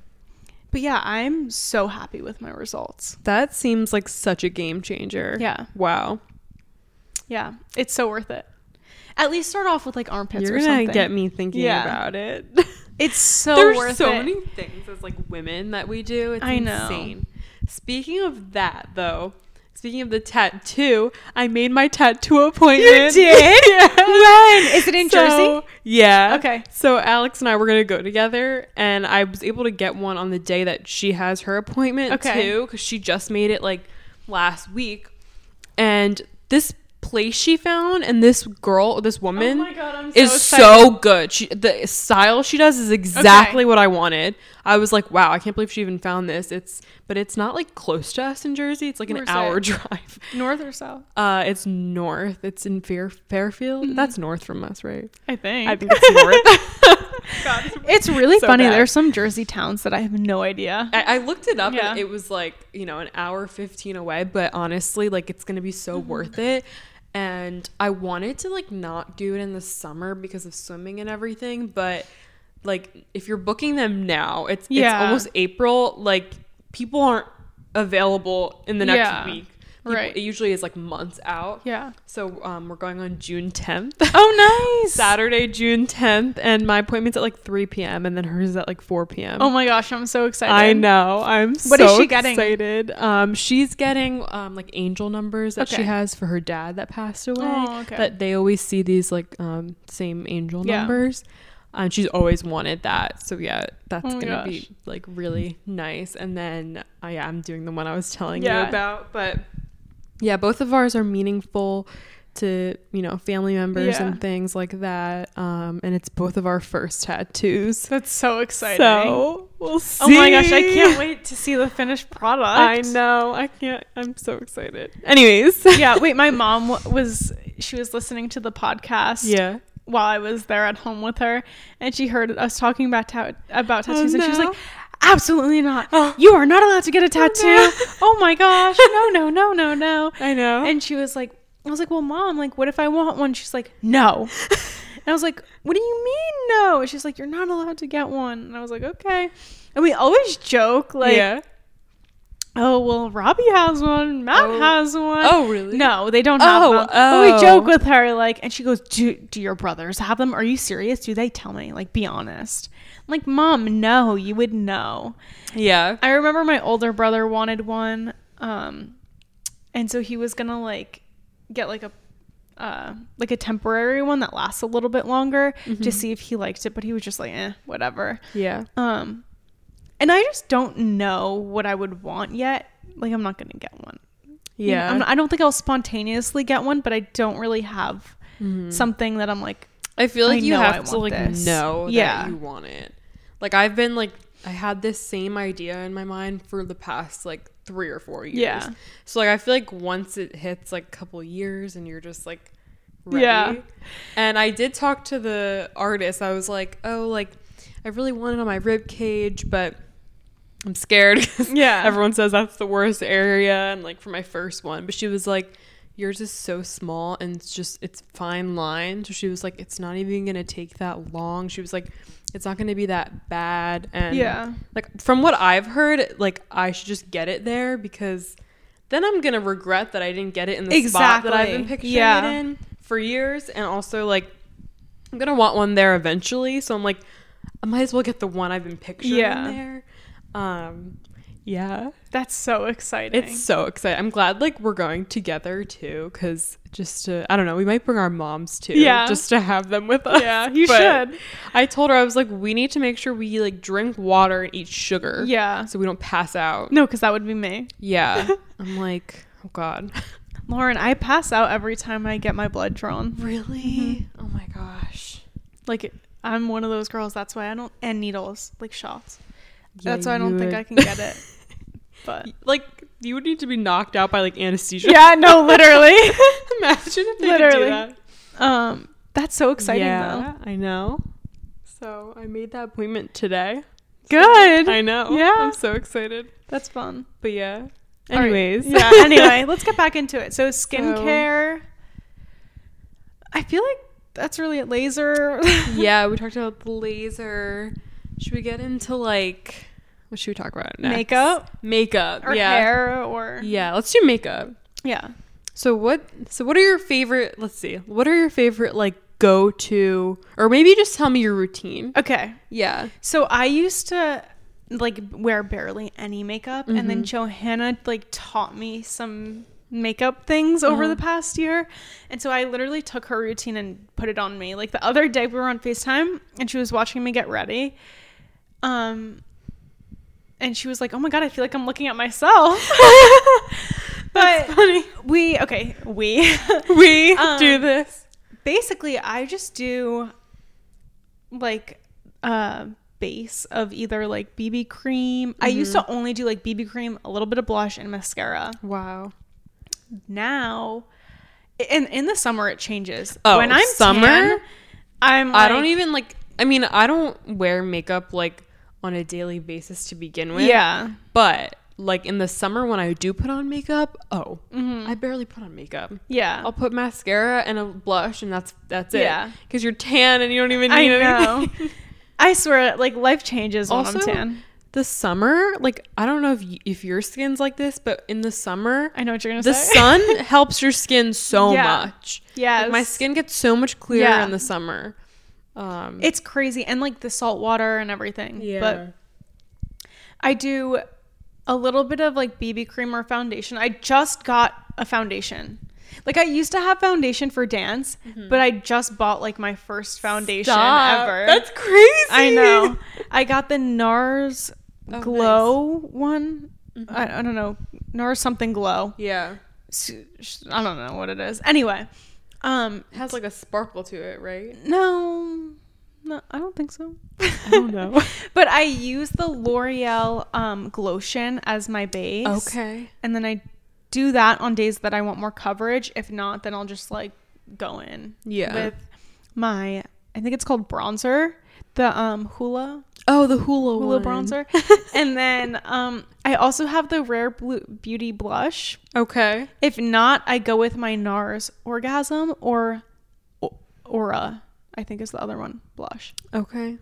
but yeah, I'm so happy with my results. that seems like such a game changer. Yeah. Wow. Yeah, it's so worth it. At least start off with like armpits You're or gonna something. get me thinking Yeah. about it. [LAUGHS] It's so worth it. There's so it. many things as like women that we do. It's I know. insane. Speaking of that, though, speaking of the tattoo, I made my tattoo appointment. You [LAUGHS] did? yeah. When? Is it in So- Jersey? Yeah. Okay. So Alex and I were gonna go together, and I was able to get one on the day that she has her appointment Okay. too, because she just made it like last week. And this place she found, and this girl, this woman, Oh my God, I'm so is excited. so good. She the style she does is exactly what I wanted. I was like, wow, I can't believe she even found this. It's but it's not like close to us in Jersey. It's like an Where's hour it? [LAUGHS] drive. North or south? Uh, it's north. It's in Fair Fairfield. That's north from us, right? I think. I think it's [LAUGHS] north. God, it's- it's really So funny. bad. There's some Jersey towns that I have no idea. I, I looked it up Yeah. and it was like, you know, an hour 15 away, but honestly, like it's going to be so Mm-hmm. worth it. And I wanted to like not do it in the summer because of swimming and everything, but like if you're booking them now, it's it's Yeah. almost April, like people aren't available in the next Yeah. week. Right. It usually is like months out. Yeah. So um, we're going on June 10th. [LAUGHS] Oh, nice. Saturday, June 10th, and my appointment's at like 3 p.m. and then hers is at like 4 p.m. Oh my gosh, I'm so excited. I know. I'm What so is she getting? excited. Um, she's getting um like angel numbers that she has for her dad that passed away. Oh, okay. That they always see these like um same angel Yeah. numbers. And she's always wanted that. So yeah, that's Oh gonna gosh. be like really nice. And then uh, yeah, I'm doing the one I was telling Yeah. you about. But yeah, both of ours are meaningful to you know family members Yeah. and things like that. Um, and it's both of our first tattoos. That's so exciting. So we'll see. oh my gosh, I can't wait to see the finished product. I know. I can't. I'm so excited. Anyways. [LAUGHS] yeah, [LAUGHS] wait, my mom was she was listening to the podcast yeah. while I was there at home with her and she heard us talking about ta- about Oh, tattoos and she was like absolutely not. Oh. You are not allowed to get a tattoo. no. oh my gosh. [LAUGHS] No, no, no, no, no. I know. And she was like, I was like, well, mom, like, what if I want one? She's like, no. [LAUGHS] and I was like, what do you mean no? She's like, you're not allowed to get one. And I was like, okay. And we always joke, like, yeah. Oh, well, Robbie has one, Matt Oh. has one. Oh really? No, they don't have Oh, them. But we oh. joke with her, like, and she goes, do, do your brothers have them? Are you serious? Do they tell me? Like, be honest. I'm like, mom, no, you would know. Yeah. I remember my older brother wanted one, um, and so he was gonna like get like a uh, like a temporary one that lasts a little bit longer Mm-hmm. to see if he liked it, but he was just like, eh, whatever. Yeah. Um, and I just don't know what I would want yet. Like, I'm not gonna get one. You know, Yeah. I don't think I'll spontaneously get one, but I don't really have Mhm. something that I'm like, I feel like I you have to like this. know Yeah. that you want it. Like I've been like I had this same idea in my mind for the past like three or four years. Yeah. So like I feel like once it hits like a couple years and you're just like ready. Yeah. And I did talk to the artist. I was like, oh, like I really want it on my rib cage, but I'm scared. [LAUGHS] Yeah. Everyone says that's the worst area, and like for my first one, but she was like, yours is so small and it's just it's fine line. So she was like, it's not even gonna take that long. She was like, it's not gonna be that bad. And yeah, like from what I've heard, like I should just get it there because then I'm gonna regret that I didn't get it in the spot that I've been picturing Yeah. it in for years, and also like I'm gonna want one there eventually. So I'm like, I might as well get the one I've been picturing Yeah. there. Um, yeah, that's so exciting. it's so exciting. I'm glad like we're going together too, because just to I don't know, we might bring our moms too, Yeah. just to have them with us. yeah, you But should. I told her I was like, we need to make sure we like drink water and eat sugar Yeah. so we don't pass out. No, because that would be me. Yeah. [LAUGHS] I'm like, oh God. Lauren, I pass out every time I get my blood drawn. Really? Oh my gosh. Like, I'm one of those girls. That's why I don't. And needles, like shots. Yeah, That's why I don't think I can get it. [LAUGHS] But like, you would need to be knocked out by like anesthesia. yeah, no, [LAUGHS] literally. [LAUGHS] Imagine if they Literally. Could do that. um, that's so exciting yeah, I know. So I made that appointment today. though. Good. I know. Yeah. I'm so excited. That's fun. But yeah. All right. Anyways. yeah. Anyway, let's get back into it. So skincare. I feel like that's really it. Laser. yeah, we talked about the laser. Should we get into like what should we talk about next? Makeup Makeup. or yeah. hair or Yeah, let's do makeup. yeah. So what so what are your favorite let's see. What are your favorite like go to or maybe just tell me your routine. Okay. Yeah. So I used to like wear barely any makeup and then Johanna like taught me some makeup things over the past year. And so I literally took her routine and put it on me. Like the other day we were on FaceTime and she was watching me get ready. Um and she was like, "Oh my god, I feel like I'm looking at myself." [LAUGHS] [LAUGHS] but funny. we okay, we [LAUGHS] We Um, do this. basically I just do like a base of either like BB cream. I used to only do like BB cream, a little bit of blush and mascara. Wow. Now in in the summer it changes. Oh, when I'm summer? tan, I'm I don't even like I mean, I don't wear makeup like on a daily basis to begin with. Yeah. But like in the summer when I do put on makeup, oh, mm-hmm. I barely put on makeup. Yeah. I'll put mascara and a blush, and that's that's it. Yeah. because you're tan and you don't even I need know. anything. [LAUGHS] I swear like life changes when Also, I'm tan. the summer, like I don't know if y- if your skin's like this, but in the summer, I know what you're going to the say. The sun [LAUGHS] helps your skin so Yeah. much. Yeah, Like, my skin gets so much clearer Yeah. in the summer. Um, it's crazy and like the salt water and everything. yeah, But I do a little bit of like BB cream or foundation. I just got a foundation. Like I used to have foundation for dance, but I just bought like my first foundation Mm-hmm. Stop. ever. That's crazy. I know. I got the NARS Oh, Glow one. Mm-hmm. I, I don't know. NARS something glow. Yeah. I don't know what it is. Anyway, Um, It has like a sparkle to it, right? no, no, I don't think so. I don't know. [LAUGHS] but I use the L'Oreal um, Glotion as my base. okay. And then I do that on days that I want more coverage. If not, then I'll just like go in Yeah. with my I think it's called bronzer, the um Hoola Oh, the hoola Hoola one. bronzer. [LAUGHS] and then um I also have the Rare Blue Beauty blush. Okay. If not, I go with my NARS Orgasm or O- Aura. I think is the other one blush. Okay.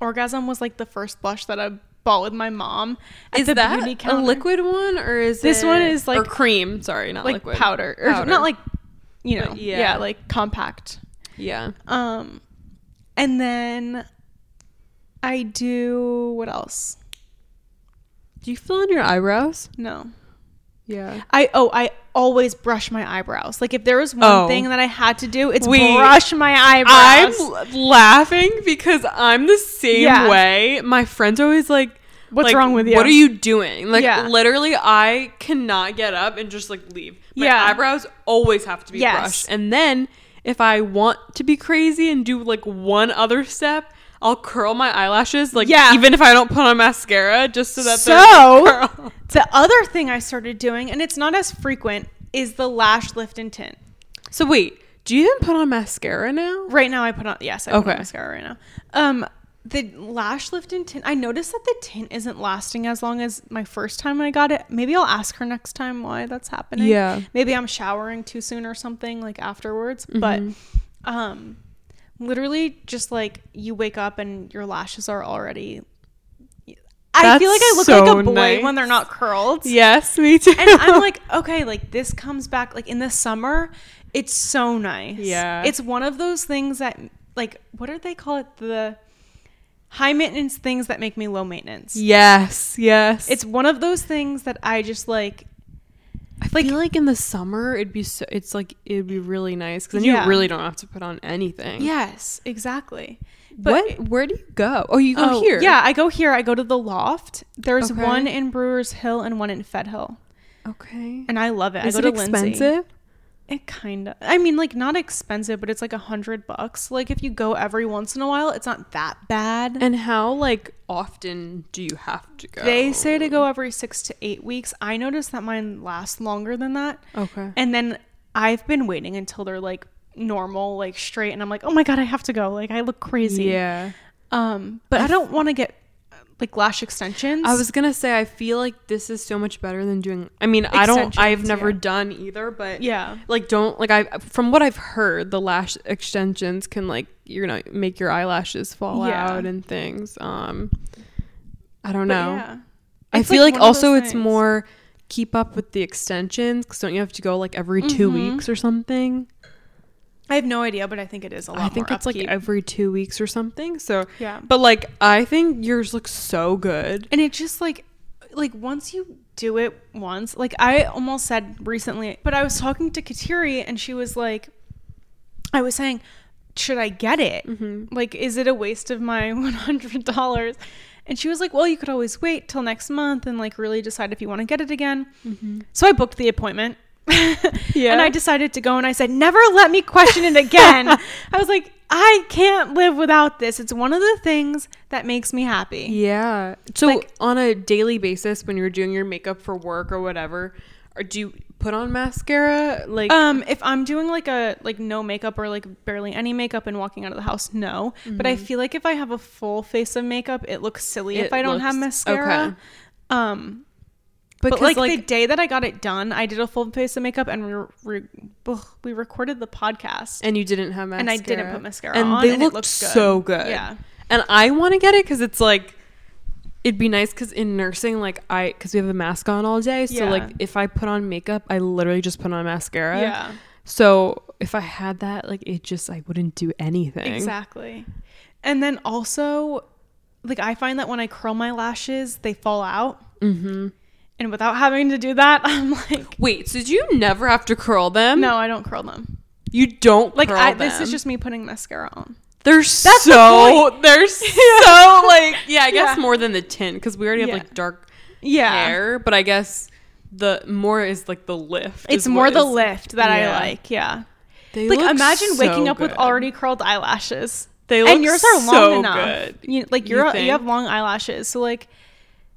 Orgasm was like the first blush that I bought with my mom. Is that a liquid one or is This it- one is or like- cream? Sorry, not like liquid. powder or [LAUGHS] Powder. not like you know yeah. yeah. like compact Yeah. um and then i do what else Do you fill in your eyebrows? no Yeah. i oh i always brush my eyebrows like if there was one Oh. thing that i had to do it's We- brush my eyebrows I'm laughing because I'm the same Yeah. way. My friends are always like, What's like, wrong with you? What are you doing? Like Yeah. literally, I cannot get up and just like leave. My Yeah. eyebrows always have to be Yes. brushed, and then if I want to be crazy and do like one other step. I'll curl my eyelashes, like Yeah. even if I don't put on mascara, just so that So- [LAUGHS] the other thing i started doing and it's not as frequent is the lash lift and tint So wait, do you even put on mascara now? right now i put on yes i put on Okay. mascara right now um the lash lift and tint i noticed that the tint isn't lasting as long as my first time when i got it maybe i'll ask her next time why that's happening Yeah. maybe i'm showering too soon or something like afterwards but Mm-hmm. um literally just like you wake up and your lashes are already i feel like i look so like a boy nice. when they're not curled Yes, me too. and i'm like okay like this comes back like in the summer it's so nice Yeah. it's one of those things that like what do they call it the high maintenance things that make me low maintenance yes, yes. it's one of those things that i just like I feel like in the summer it'd be so. It's like it'd be really nice because then Yeah. you really don't have to put on anything. yes exactly what? Where do you go? Oh, you go Oh, here. Yeah, I go here. I go to the loft. There's Okay. one in Brewers Hill and one in Fed Hill. Okay. And I love it. Is I it go to Lindsay. It kind of. I mean, like not expensive, but it's like a hundred bucks. Like if you go every once in a while, it's not that bad. And how like often do you have to go? they say to go every six to eight weeks. I noticed that mine lasts longer than that. Okay. And then I've been waiting until they're like normal, like straight, and I'm like, oh my god, I have to go. Like I look crazy. Yeah. Um, but I don't want to get like lash extensions. I was gonna say I feel like this is so much better than doing. I mean, I don't. I've never yeah. done either, but Yeah. like don't like I from what I've heard, the lash extensions can like you're gonna make your eyelashes fall Yeah. out and things. Um, I don't But know. yeah. I It's, feel like, of also it's more keep up with the extensions because don't you have to go like every 2 Mhm. weeks or something? I have no idea, but I think it is a lot. I think it's like every two weeks or something. So, yeah. but like I think yours looks so good. and it just like like once you do it once, like I almost said recently, but I was talking to Kateri and she was like, I was saying, should I get it? Mm-hmm. Like, is it a waste of my [LAUGHS] one hundred dollars? And she was like, well, you could always wait till next month and like really decide if you want to get it again. So I booked the appointment. Yeah. [LAUGHS] And I decided to go and I said, never let me question it again. [LAUGHS] I was like, I can't live without this. It's one of the things that makes me happy. Yeah. So Like- on a daily basis, when you're doing your makeup for work or whatever, or do you put on mascara? Like, Um, if I'm doing like a like no makeup or like barely any makeup and walking out of the house, no. But I feel like if I have a full face of makeup, it looks silly It if I don't have mascara. okay. Um, because but like, the day that I got it done, I did a full face of makeup and we re- ugh, we recorded the podcast. and you didn't have mascara, And I didn't put mascara and on, they and it looked looks good. so good. Yeah. and I want to get it because it's like. It'd be nice because in nursing, like I, because we have a mask on all day, so Yeah. like if I put on makeup, I literally just put on mascara. Yeah. So if I had that, like it just, I wouldn't do anything. Exactly. And then also, like I find that when I curl my lashes, they fall out. Mm-hmm. And without having to do that, [LAUGHS] I'm like, Wait, so do you never have to curl them? no, I don't curl them. you don't. Like curl I, this is just me putting mascara on. They're the so [LAUGHS] they're [LAUGHS] so like yeah. I guess Yeah. more than the tint because we already have Yeah. like dark Yeah. hair, but I guess the more is like the lift. It's is more what the is- lift that yeah. I like. Yeah. They like look imagine so waking up with good. already curled eyelashes. They look and yours are long so enough. good. You like You you're you, have long eyelashes, so like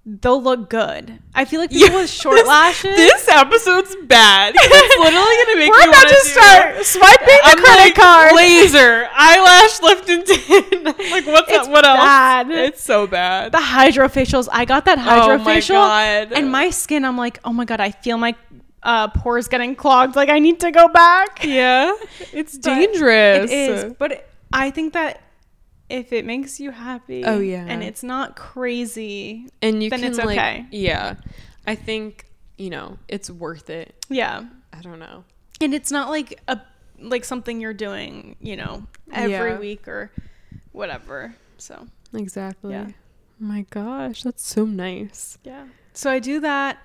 they'll look good. I feel like [LAUGHS] people with short lashes. This episode's bad. [LAUGHS] It's literally gonna make we're about to do- start swiping the I'm credit like, card. laser eyelash lift and tin. I'm [LAUGHS] like what's It's that? What else? bad. It's so bad. the hydrofacials. I got that Oh my hydrofacial, God. and my skin. I'm like, oh my god, I feel my uh, pores getting clogged. Like I need to go back. yeah, it's But dangerous. It is, but I think that if it makes you happy, Oh, yeah. and it's not crazy, and you then can it's like, okay. yeah. I think you know it's worth it. yeah, I don't know. and it's not like a like something you're doing, you know, every Yeah. week or whatever. So Exactly. Yeah. Oh my gosh, that's so nice. yeah, so I do that,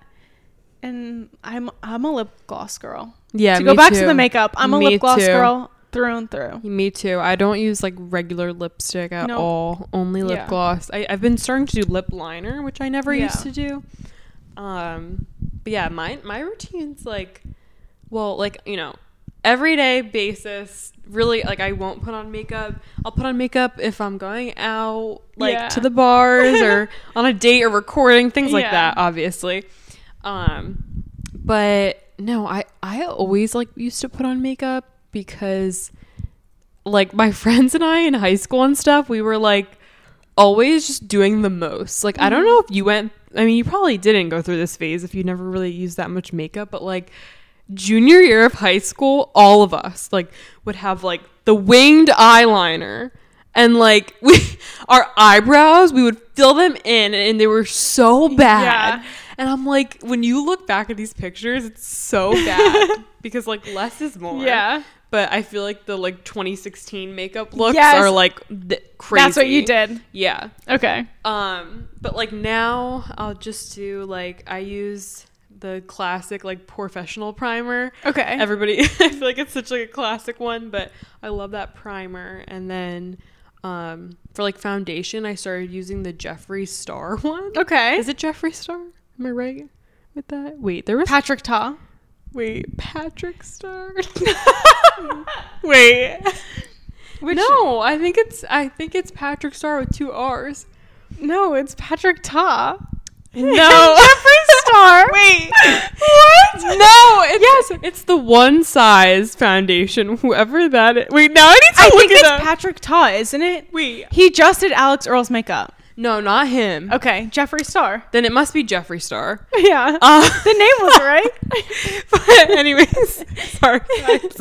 and I'm I'm a lip gloss girl. Yeah. to go back to the makeup, I'm a Me lip gloss too. girl through and through. Me too. I don't use like regular lipstick at No. all. Only lip Yeah. gloss. I, I've been starting to do lip liner, which I never Yeah. used to do. Um, but yeah, my my routine's like, well, like you know, everyday basis. Really, like I won't put on makeup. I'll put on makeup if I'm going out, like Yeah. to the bars or [LAUGHS] on a date or recording things like that. Obviously, um, but no, I I always like used to put on makeup because like my [LAUGHS] friends and I in high school and stuff, we were like always just doing the most. Like I don't Mm-hmm. know if you went I mean you probably didn't go through this phase if you never really used that much makeup, but like junior year of high school, all of us like would have like the winged eyeliner and like [LAUGHS] we our eyebrows, we would fill them in and they were so bad. Yeah. And I'm like, when you look back at these pictures, it's so bad [LAUGHS] because like less is more. Yeah, But I feel like the like 2016 makeup looks Yes. are like th- crazy. that's what you did. Yeah. Okay. Um, but like now I'll just do like I use the classic like professional primer. Okay. Everybody, [LAUGHS] I feel like it's such like a classic one, but I love that primer. And then um, for like foundation, I started using the Jeffree Star [LAUGHS] one. okay. Is it Jeffree Star? Am I right with that? Wait, there was Patrick Ta. Wait Patrick Star. [LAUGHS] wait, Which, no, I think it's I think it's Patrick Star with two R's. no, it's Patrick Ta. No, [LAUGHS] Jeffree Star. [LAUGHS] Wait, what? No, it's, yes, it's the one size foundation. Whoever that is. Wait, now I need to I look think it it's up. Patrick Ta, isn't it? Wait, He just did Alix Earle's makeup. No, not him. Okay, Jeffree Star. Then it must be Jeffree Star. Yeah. Uh, the name was [LAUGHS] right. but anyways, [LAUGHS] sorry guys.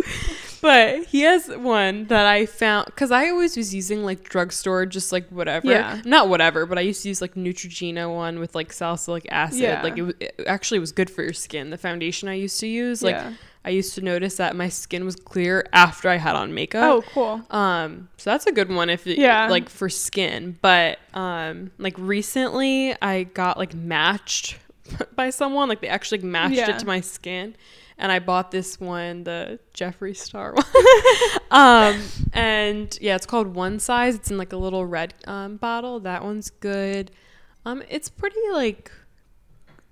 But he has one that I found because I always was using like drugstore, just like whatever. Yeah. Not whatever, but I used to use like Neutrogena one with like salicylic acid. Yeah. Like it, was, it actually was good for your skin. The foundation I used to use, like Yeah. I used to notice that my skin was clear after I had on makeup. Oh, cool. Um, so that's a good one if it, Yeah. like for skin. But um, like recently, I got like matched [LAUGHS] by someone. Like they actually matched Yeah. it to my skin, and I bought this one, the Jeffree Star [LAUGHS] one. um, and yeah, it's called One Size. It's in like a little red um bottle. That one's good. Um, it's pretty like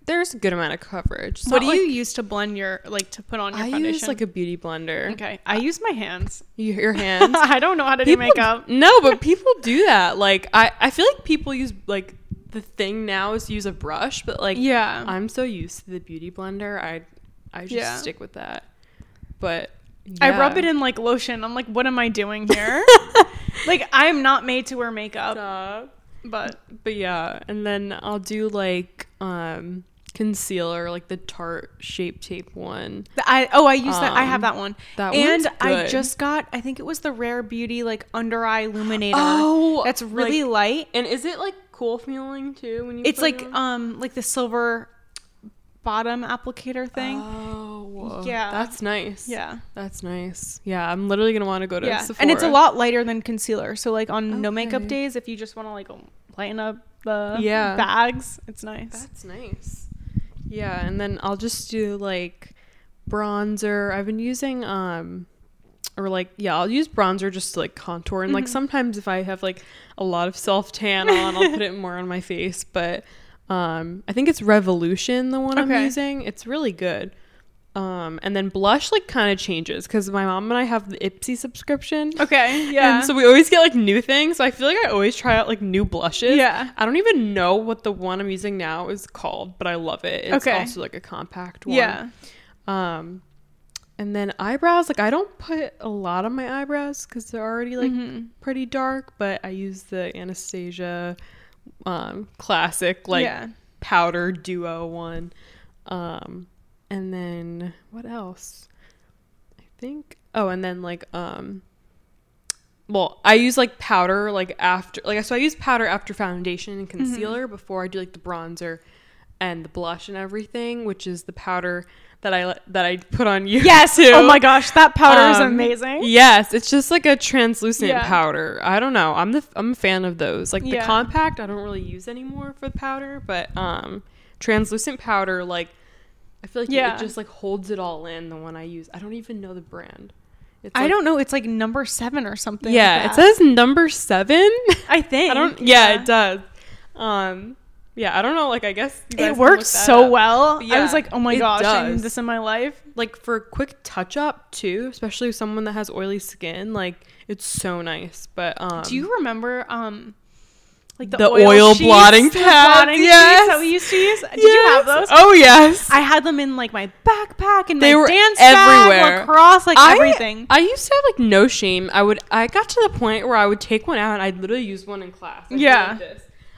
there's a good amount of coverage. It's what do not, you use to blend your like to put on your I foundation? use like a beauty blender. okay, I use my hands. You, your hands. [LAUGHS] I don't know how to do makeup. [LAUGHS] No, but people do that. Like I, I feel like people use like the thing now is to use a brush, but like Yeah. I'm so used to the beauty blender, I I just Yeah. stick with that. But I rub it in like lotion. I'm like, what am I doing [LAUGHS] here? like I'm not made to wear makeup, Stop. but But yeah, and then I'll do like um concealer, like the Tarte Shape Tape one. I oh I use that. I have Um, that one. that and I just got. I think it was the Rare Beauty like under eye illuminator. Oh, that's really light. And is it like cool feeling too when you? It's put it like um like the silver bottom applicator thing. Oh, Yeah. that's nice. yeah. That's nice. Yeah, I'm literally gonna want to go to Yeah. Sephora. And it's a lot lighter than concealer. So like on no makeup days, if you just want to like lighten up the Yeah. bags, it's nice. That's nice. Yeah, and then I'll just do like bronzer. I've been using um or like yeah, I'll use bronzer just to like contour and like Mhm. sometimes if I have like a lot of self tan on, I'll put it more on my face, but um I think it's Revolution the one I'm using. It's really good. Um, and then blush like kind of changes because my mom and I have the Ipsy subscription. Okay. Yeah. And so we always get like new things. So I feel like I always try out like new blushes. Yeah. I don't even know what the one I'm using now is called, but I love it. It's Okay. also like a compact one. yeah. Um, and then eyebrows, like I don't put a lot on my eyebrows because they're already like Mhm. pretty dark, but I use the Anastasia um classic like yeah. powder duo one. Um, and then what else? I think. Oh, and then like um. Well, I use like powder like after like so I use powder after foundation and Mm-hmm. concealer before I do like the bronzer and the blush and everything, which is the powder that I that I put on you. Yes. too. Oh my gosh, that powder is Um, amazing. Yes, it's just like a translucent Yeah. powder. I don't know. I'm the I'm a fan of those. Like the compact, I don't really use anymore for the powder, but um, translucent powder, like I feel like Yeah. it just like holds it all in. The one I use, I don't even know the brand. It's I like- don't know. It's like number seven or something. like Yeah, it says number seven. I think. I don't. Yeah, it does. Um, yeah, I don't know. Like I guess you guys It works so up. well. But I was like, oh my it gosh, I need this in my life. like for a quick touch up too, especially with someone that has oily skin. Like it's so nice. But um, Do you remember um like the, The oil, oil sheets, blotting pads, blotting yes. that we used to use? Did you have those? Oh yes. I had them in like my backpack and They my were dance everywhere. bag, lacrosse, like I- everything. I used to have like no shame. I would. I got to the point where I would take one out and I'd literally use one in class. I'd Yeah.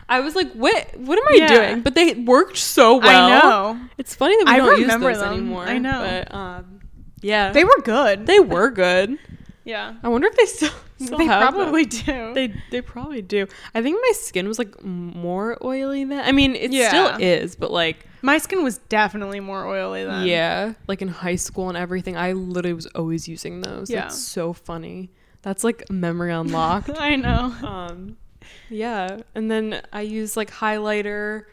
I was like, what? What am I Yeah. doing? But they worked so well. I know. It's funny that we I don't remember use those them. anymore. I know. But um, yeah, They were good. they were good. Yeah. I wonder if they still. [LAUGHS] still they have them. probably do. They they probably do. I think my skin was like more oily than. I mean, it Yeah. still is, but like my skin was definitely more oily than yeah, like in high school and everything, I literally was always using those. Yeah. That's so funny. That's like memory unlocked. [LAUGHS] I know. um, yeah, and then I use like highlighter.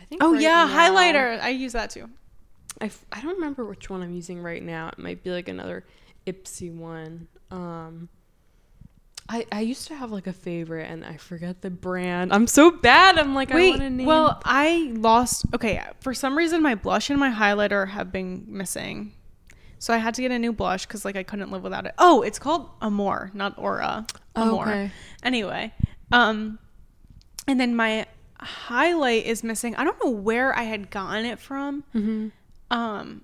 I think. Oh right yeah, now- highlighter. I use that too. I, f- I don't remember which one I'm using right now. It might be like another Ipsy one. Um, I I used to have like a favorite and I forget the brand. I'm so bad. I'm like I Wait, want to name. well, I lost. Okay, for some reason, my blush and my highlighter have been missing, so I had to get a new blush because like I couldn't live without it. Oh, it's called Amore, not Aura. Amore. Okay. Anyway, um, and then my highlight is missing. I don't know where I had gotten it from. Mhm. Um,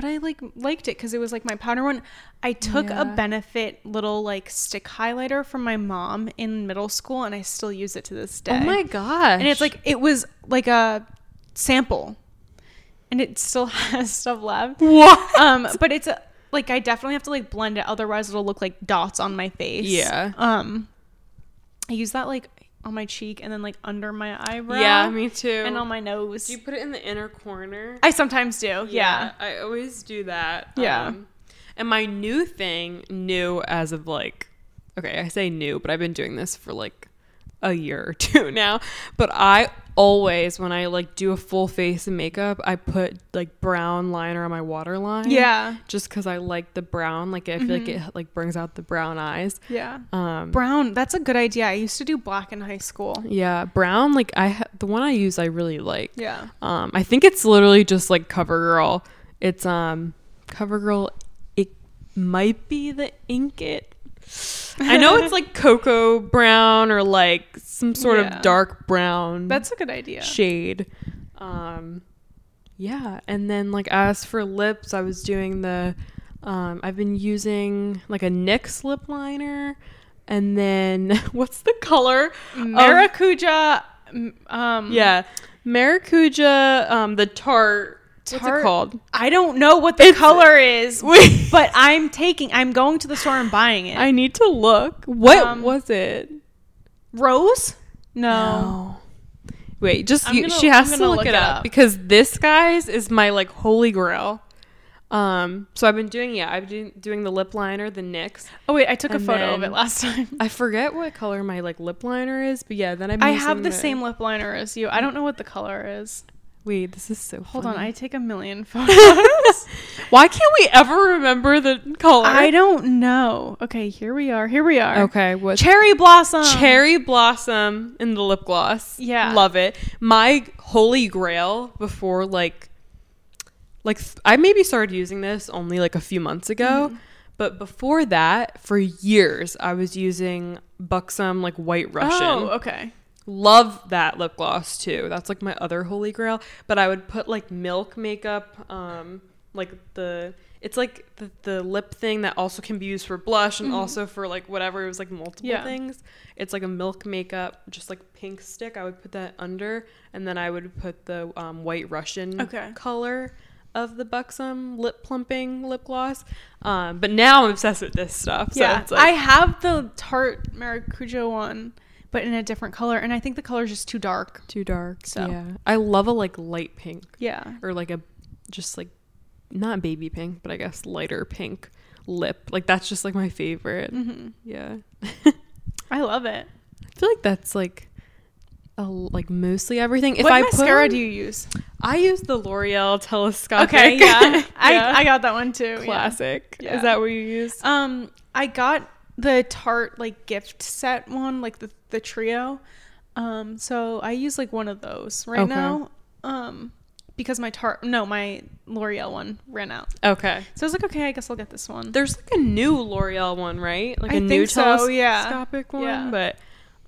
but I like liked it because it was like my powder one. I took Yeah. a benefit little like stick highlighter from my mom in middle school, and I still use it to this day. Oh my gosh. And it's like it was like a sample, and it still [LAUGHS] has stuff left. what? Um, but it's a, like I definitely have to like blend it, otherwise it'll look like dots on my face. Yeah. Um, I use that like on my cheek and then like under my eyebrow. yeah, me too. and on my nose. do you put it in the inner corner? I sometimes do. Yeah. I always do that. Yeah. Um, and my new thing, new as of like, okay, I say new, but I've been doing this for like a year or two [LAUGHS] now. But I always, when I like do a full face of makeup, I put like brown liner on my waterline. Yeah. Just because I like the brown. Like I feel like Mm-hmm. it like brings out the brown eyes. Yeah. Um, Brown. That's a good idea. I used to do black in high school. yeah, brown. Like I, ha- the one I use, I really like. Yeah. Um, I think it's literally just like CoverGirl. It's um CoverGirl. It might be the Ink It. I know it's like cocoa brown or like some sort Yeah. of dark brown That's a good idea. shade. Um, yeah, and then like as for lips, I was doing the. Um, I've been using like a NYX lip liner, and then [LAUGHS] what's the color? Maracuja. Um, yeah, Maracuja, um, the tart. What's it called? I don't know what the It's- color [LAUGHS] is, but I'm taking. I'm going to the store and buying it. I need to look. What Um, was it? Rose? No. Wait, just you, gonna- she has to look, look it it up, up. because this guys is my like holy grail. Um, so I've been doing yeah, I've been doing the lip liner, the NYX. Oh wait, I took a photo of it last time. I forget what color my like lip liner is, but yeah, then I using have the same lip liner as you. I don't know what the color is. Wait, this is so. Hold on. I take a million [LAUGHS] photos. Why can't we ever remember the color? I don't know. Okay, here we are. Here we are. Okay, what Cherry blossom. cherry blossom in the lip gloss. Yeah. love it. My holy grail before like like th- I maybe started using this only like a few months ago, Mm-hmm. but before that, for years I was using Buxom like White Russian. Oh, okay. Love that lip gloss too. That's like my other holy grail. But I would put like milk makeup, um, like the it's like the, the lip thing that also can be used for blush and also for like whatever. It was like multiple Mm-hmm. Yeah. things. It's like a milk makeup, just like pink stick. I would put that under, and then I would put the um, white Russian Okay. color of the Buxom lip plumping lip gloss. Um, but now I'm obsessed with this stuff. So yeah, it's like, I have the Tarte Maracuja one, but in a different color, and I think the color is just too dark. too dark. So. yeah, I love a like light pink. Yeah. or like a just like not baby pink, but I guess lighter pink lip. Like that's just like my favorite. hmm Yeah. I love it. I feel like that's like a, like mostly everything. If what I put mascara on- do you use? I use the L'Oreal telescopic. Okay, yeah, [LAUGHS] I, Yeah. I got that one too. classic. Yeah. Is that what you use? Um, I got the Tarte like gift set one, like the the trio. Um, so I use like one of those right Okay. now. Um, because my Tarte no, my L'Oreal one ran out. Okay. So I was like, okay, I guess I'll get this one. There's like a new L'Oreal one, right? Like a I new think so, yeah. telescopic one, Yeah. but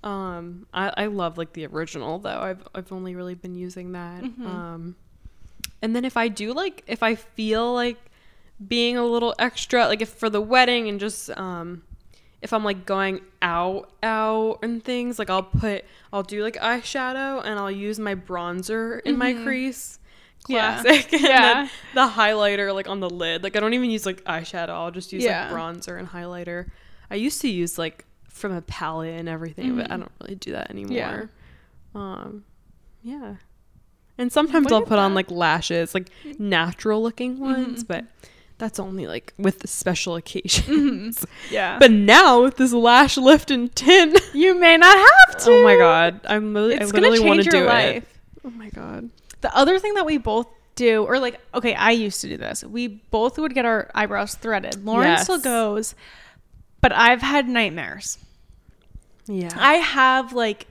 um I, I love like the original though. I've I've only really been using that. Mhm. Um and then if I do like if I feel like being a little extra like if for the wedding and just um if I'm like going out out and things like I'll put I'll do like eyeshadow and I'll use my bronzer in my Mhm. crease. Yeah. Classic. [LAUGHS] Yeah. then the highlighter like on the lid. Like I don't even use like eyeshadow. I'll just use Yeah. like bronzer and highlighter. I used to use like from a palette and everything, but I Mhm. don't really do that anymore. Yeah. Um yeah. And sometimes Look I'll put on like lashes, like natural looking ones, Mhm. but that's only like with special occasions. Mm-hmm. Yeah, But now with this lash lift and tint, you may not have to. oh my god, I'm li- it's I literally want change to your do life. it. Oh my god. The other thing that we both do, or like, okay, I used to do this. We both would get our eyebrows threaded. Lauren Yes. still goes, but I've had nightmares. Yeah. I have like,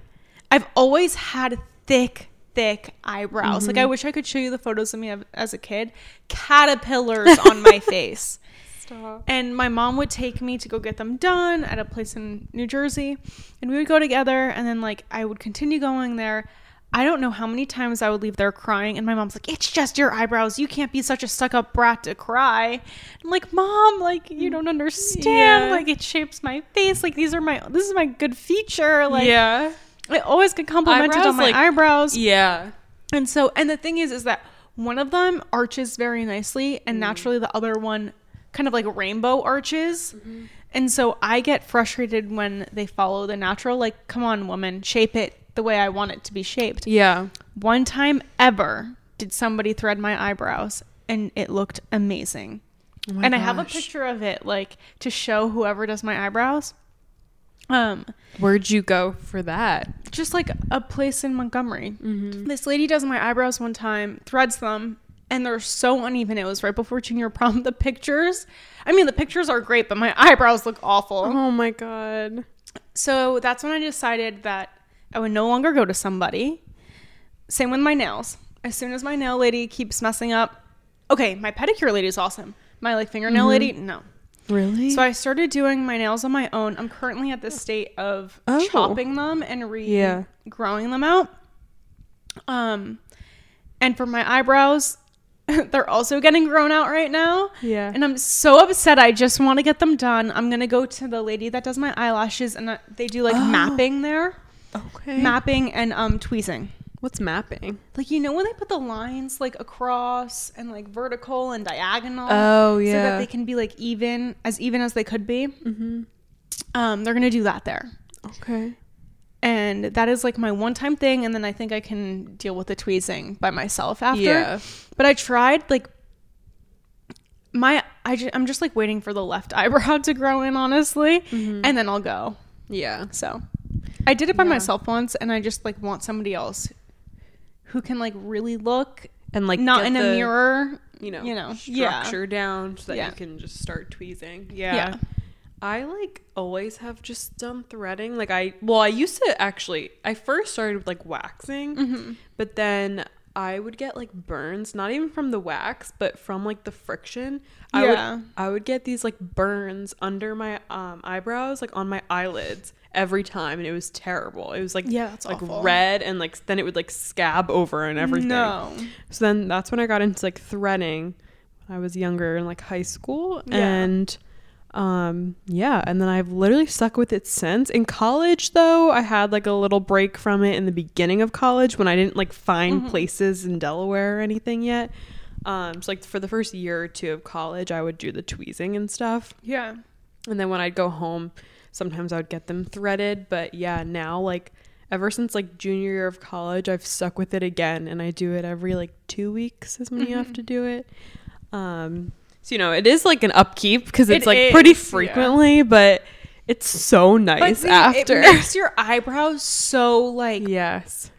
I've always had thick, thick eyebrows. Like, I mm-hmm. wish I could show you the photos of me as a kid. Caterpillars on my [LAUGHS] face. Stop. And my mom would take me to go get them done at a place in New Jersey. And we would go together. And then, like, I would continue going there. I don't know how many times I would leave there crying. And my mom's like, It's just your eyebrows. You can't be such a stuck up brat to cry. I'm like, Mom, like, you don't understand. Yeah. Like, it shapes my face. Like, these are my, this is my good feature. Like, yeah. I always get complimented Eyebrows, on my like- eyebrows. Yeah. And so, and the thing is, is that one of them arches very nicely, and mm. naturally the other one kind of like rainbow arches. Mm-hmm. And so I get frustrated when they follow the natural. Like, come on, woman, shape it the way I want it to be shaped. Yeah. One time ever did somebody thread my eyebrows, and it looked amazing. Oh and I have a picture of it, like to show whoever does my eyebrows. Um, Where'd you go for that? just like a place in Montgomery. Mm-hmm. This lady does my eyebrows one time, threads them, and they're so uneven. It was right before junior prom. The pictures, I mean, the pictures are great, but my [LAUGHS] eyebrows look awful. Oh my god. So that's when I decided that I would no longer go to somebody. Same with my nails. As soon as my nail lady keeps messing up, okay, my pedicure lady is awesome. My like fingernail Mhm. lady, no. Really? So I started doing my nails on my own. I'm currently at the state of Oh. chopping them and re Yeah. growing them out. Um, and for my eyebrows, [LAUGHS] they're also getting grown out right now. yeah. And I'm so upset. I just want to get them done. I'm gonna go to the lady that does my eyelashes, and they do like Oh. mapping there, okay. mapping and um tweezing. What's mapping? Like you know when they put the lines like across and like vertical and diagonal, Oh yeah. so that they can be like even as even as they could be. mm-hmm. Um, they're gonna do that there. Okay. and that is like my one time thing and then i think i can deal with the tweezing by myself after Yeah. but i tried like my I ju- i'm just like waiting for the left [LAUGHS] eyebrow to grow in honestly Mhm. and then i'll go Yeah. so i did it by Yeah. myself once and i just like want somebody else who can like really look And like not get in a mirror you know, you know, yeah. structure down so that Yeah. you can just start tweezing. yeah, Yeah. I like always have just done threading. Like I well, I used to actually I first started with like waxing, Mhm. but then I would get like burns, not even from the wax, but from like the friction. Yeah. I would I would get these like burns under my um eyebrows, like on my eyelids every time and it was terrible. It was like Yeah, that's like awful. red and like then it would like scab over and everything. No. So then that's when I got into like threading when I was younger in like high school. Yeah. And um yeah, and then I've literally stuck with it since. In college though, I had like a little break from it in the beginning of college when I didn't like find Mhm. places in Delaware or anything yet. Um so like for the first year or two of college, I would do the tweezing and stuff. Yeah. And then when I'd go home, sometimes I would get them threaded. But yeah, now like ever since like junior year of college, I've stuck with it again, and I do it every like two weeks is when you have Mhm. to do it. Um, so you know it is like an upkeep because it's It like pretty is, yeah. frequently, but it's so nice after. it makes your eyebrows so like [LAUGHS] yes,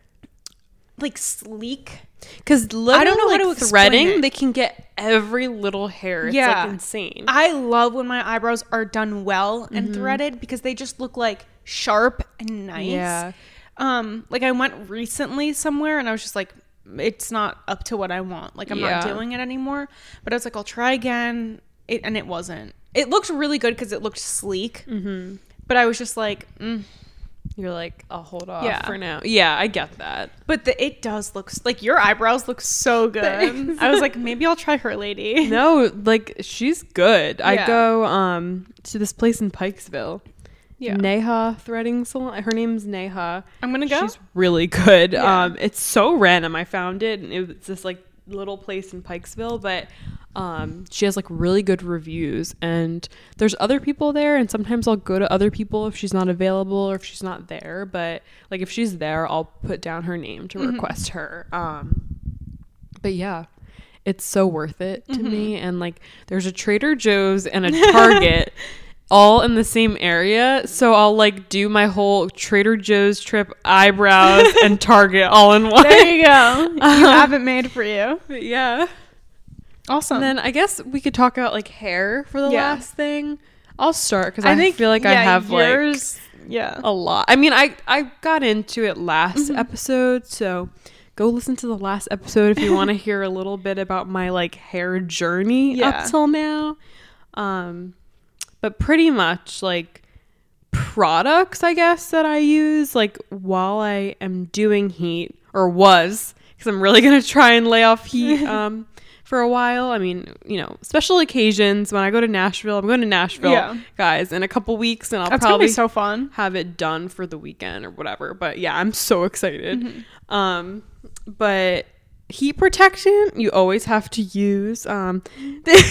like sleek. Because I don't know how to explain threading. it. They can get every little hair. It's Yeah. like insane. I love when my eyebrows are done well and threaded because they just look like sharp and nice. Yeah. Um, like I went recently somewhere and I was just like, it's not up to what I want. Like I'm Yeah. not doing it anymore. But I was like, I'll try again. It and it wasn't. It looked really good because it looked sleek. mm-hmm. But I was just like, mm. You're like, I'll hold off Yeah. for now. Yeah, I get that. but the, it does look like your eyebrows look so [LAUGHS] good. Thanks. I was like, maybe I'll try her lady. [LAUGHS] no, like she's good. I go um to this place in Pikesville. Yeah, Neha threading salon. Her name's Neha. I'm gonna go. She's really good. Yeah. Um it's so random. I found it and it was this like little place in Pikesville, but um she has like really good reviews and there's other people there and sometimes I'll go to other people if she's not available or if she's not there, but like if she's there, I'll put down her name to Mhm. request her. Um but yeah, it's so worth it to me and like there's a Trader Joe's and a Target [LAUGHS] all in the same area. So I'll like do my whole Trader Joe's trip, eyebrows, and Target all in one. [LAUGHS] there you go. You [LAUGHS] have it made for you. But yeah. Awesome. And then I guess we could talk about like hair for the Yeah. last thing. I'll start because I, feel like I yeah, have like yours, yeah. a lot. I mean, I I got into it last Mhm. episode, so go listen to the last episode if you want to [LAUGHS] hear a little bit about my like hair journey Yeah. up till now. Um, but pretty much like products, I guess that I use like while I am doing heat or was because I'm really gonna try and lay off heat. [LAUGHS] Um. For a while, I mean, you know, special occasions when I go to Nashville, I'm going to Nashville, Yeah. guys, in a couple weeks, and I'll That's probably so fun. have it done for the weekend or whatever. But yeah, I'm so excited. Mm-hmm. Um, but heat protection you always have to use. Um, [LAUGHS]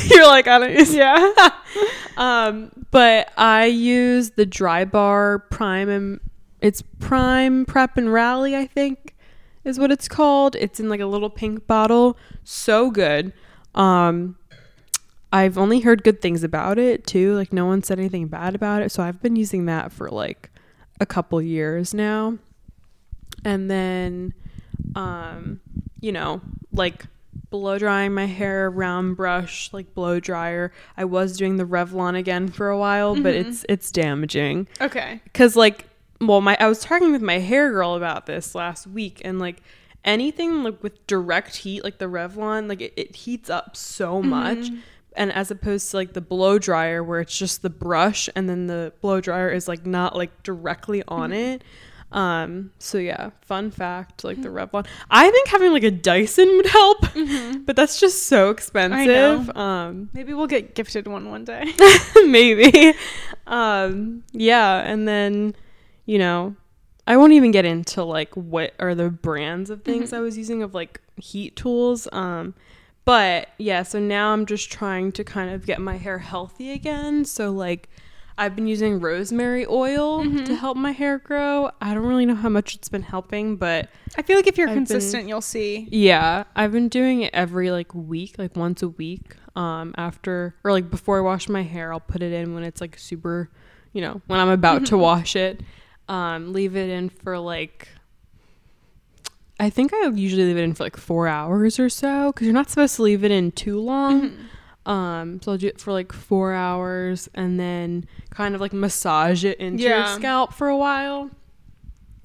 you're like I don't use. Yeah. [LAUGHS] Um, but I use the Dry Bar Prime and it's Prime Prep and Rally, I think, is what it's called. It's in like a little pink bottle. So good. Um, I've only heard good things about it too. Like no one said anything bad about it, so I've been using that for like a couple years now. And then, um, you know, like blow drying my hair, round brush, like blow dryer. I was doing the Revlon again for a while, but Mhm. it's it's damaging Okay. because like well my i was talking with my hair girl about this last week and like anything like with direct heat like the revlon like it, it heats up so much. Mhm. and as opposed to like the blow dryer where it's just the brush and then the blow dryer is like not like directly on it. Um so yeah fun fact like the revlon. I think having like a dyson would help Mhm. but that's just so expensive. Um Maybe we'll get gifted one one day. [LAUGHS] maybe. [LAUGHS] Um yeah and then you know i won't even get into like what are the brands of things Mhm. i was using of like heat tools um but yeah so now i'm just trying to kind of get my hair healthy again so like i've been using rosemary oil Mhm. to help my hair grow i don't really know how much it's been helping but I feel like if you're I've been- consistent, you'll see. yeah, I've been doing it every like week, like once a week. Um, after or like before I wash my hair, I'll put it in when it's like super, you know, when I'm about to Mhm. wash it. Um, leave it in for like. I think I usually leave it in for like four hours or so because you're not supposed to leave it in too long. Mhm. Um, so I'll do it for like four hours and then kind of like massage it into your scalp for a while,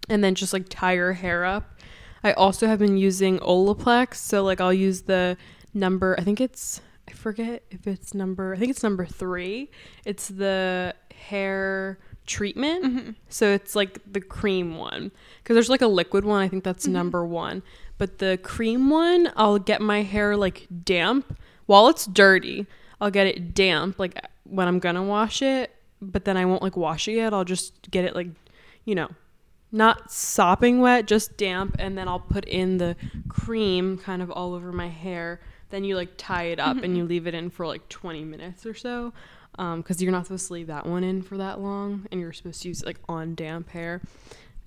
and then just like tie your hair up. I also have been using Olaplex. So like I'll use the number. I think it's I forget if it's number. I think it's number three. It's the hair treatment. Mm-hmm. So it's like the cream one because there's like a liquid one. I think that's Mm-hmm. number one. But the cream one, I'll get my hair like damp while it's dirty. I'll get it damp like when I'm gonna wash it, but then I won't like wash it yet. I'll just get it like, you know, not sopping wet, just damp, and then I'll put in the cream kind of all over my hair. Then you like tie it up and you leave it in for like 20 minutes or so, because you're not supposed to leave that one in for that long, and you're supposed to use it like on damp hair.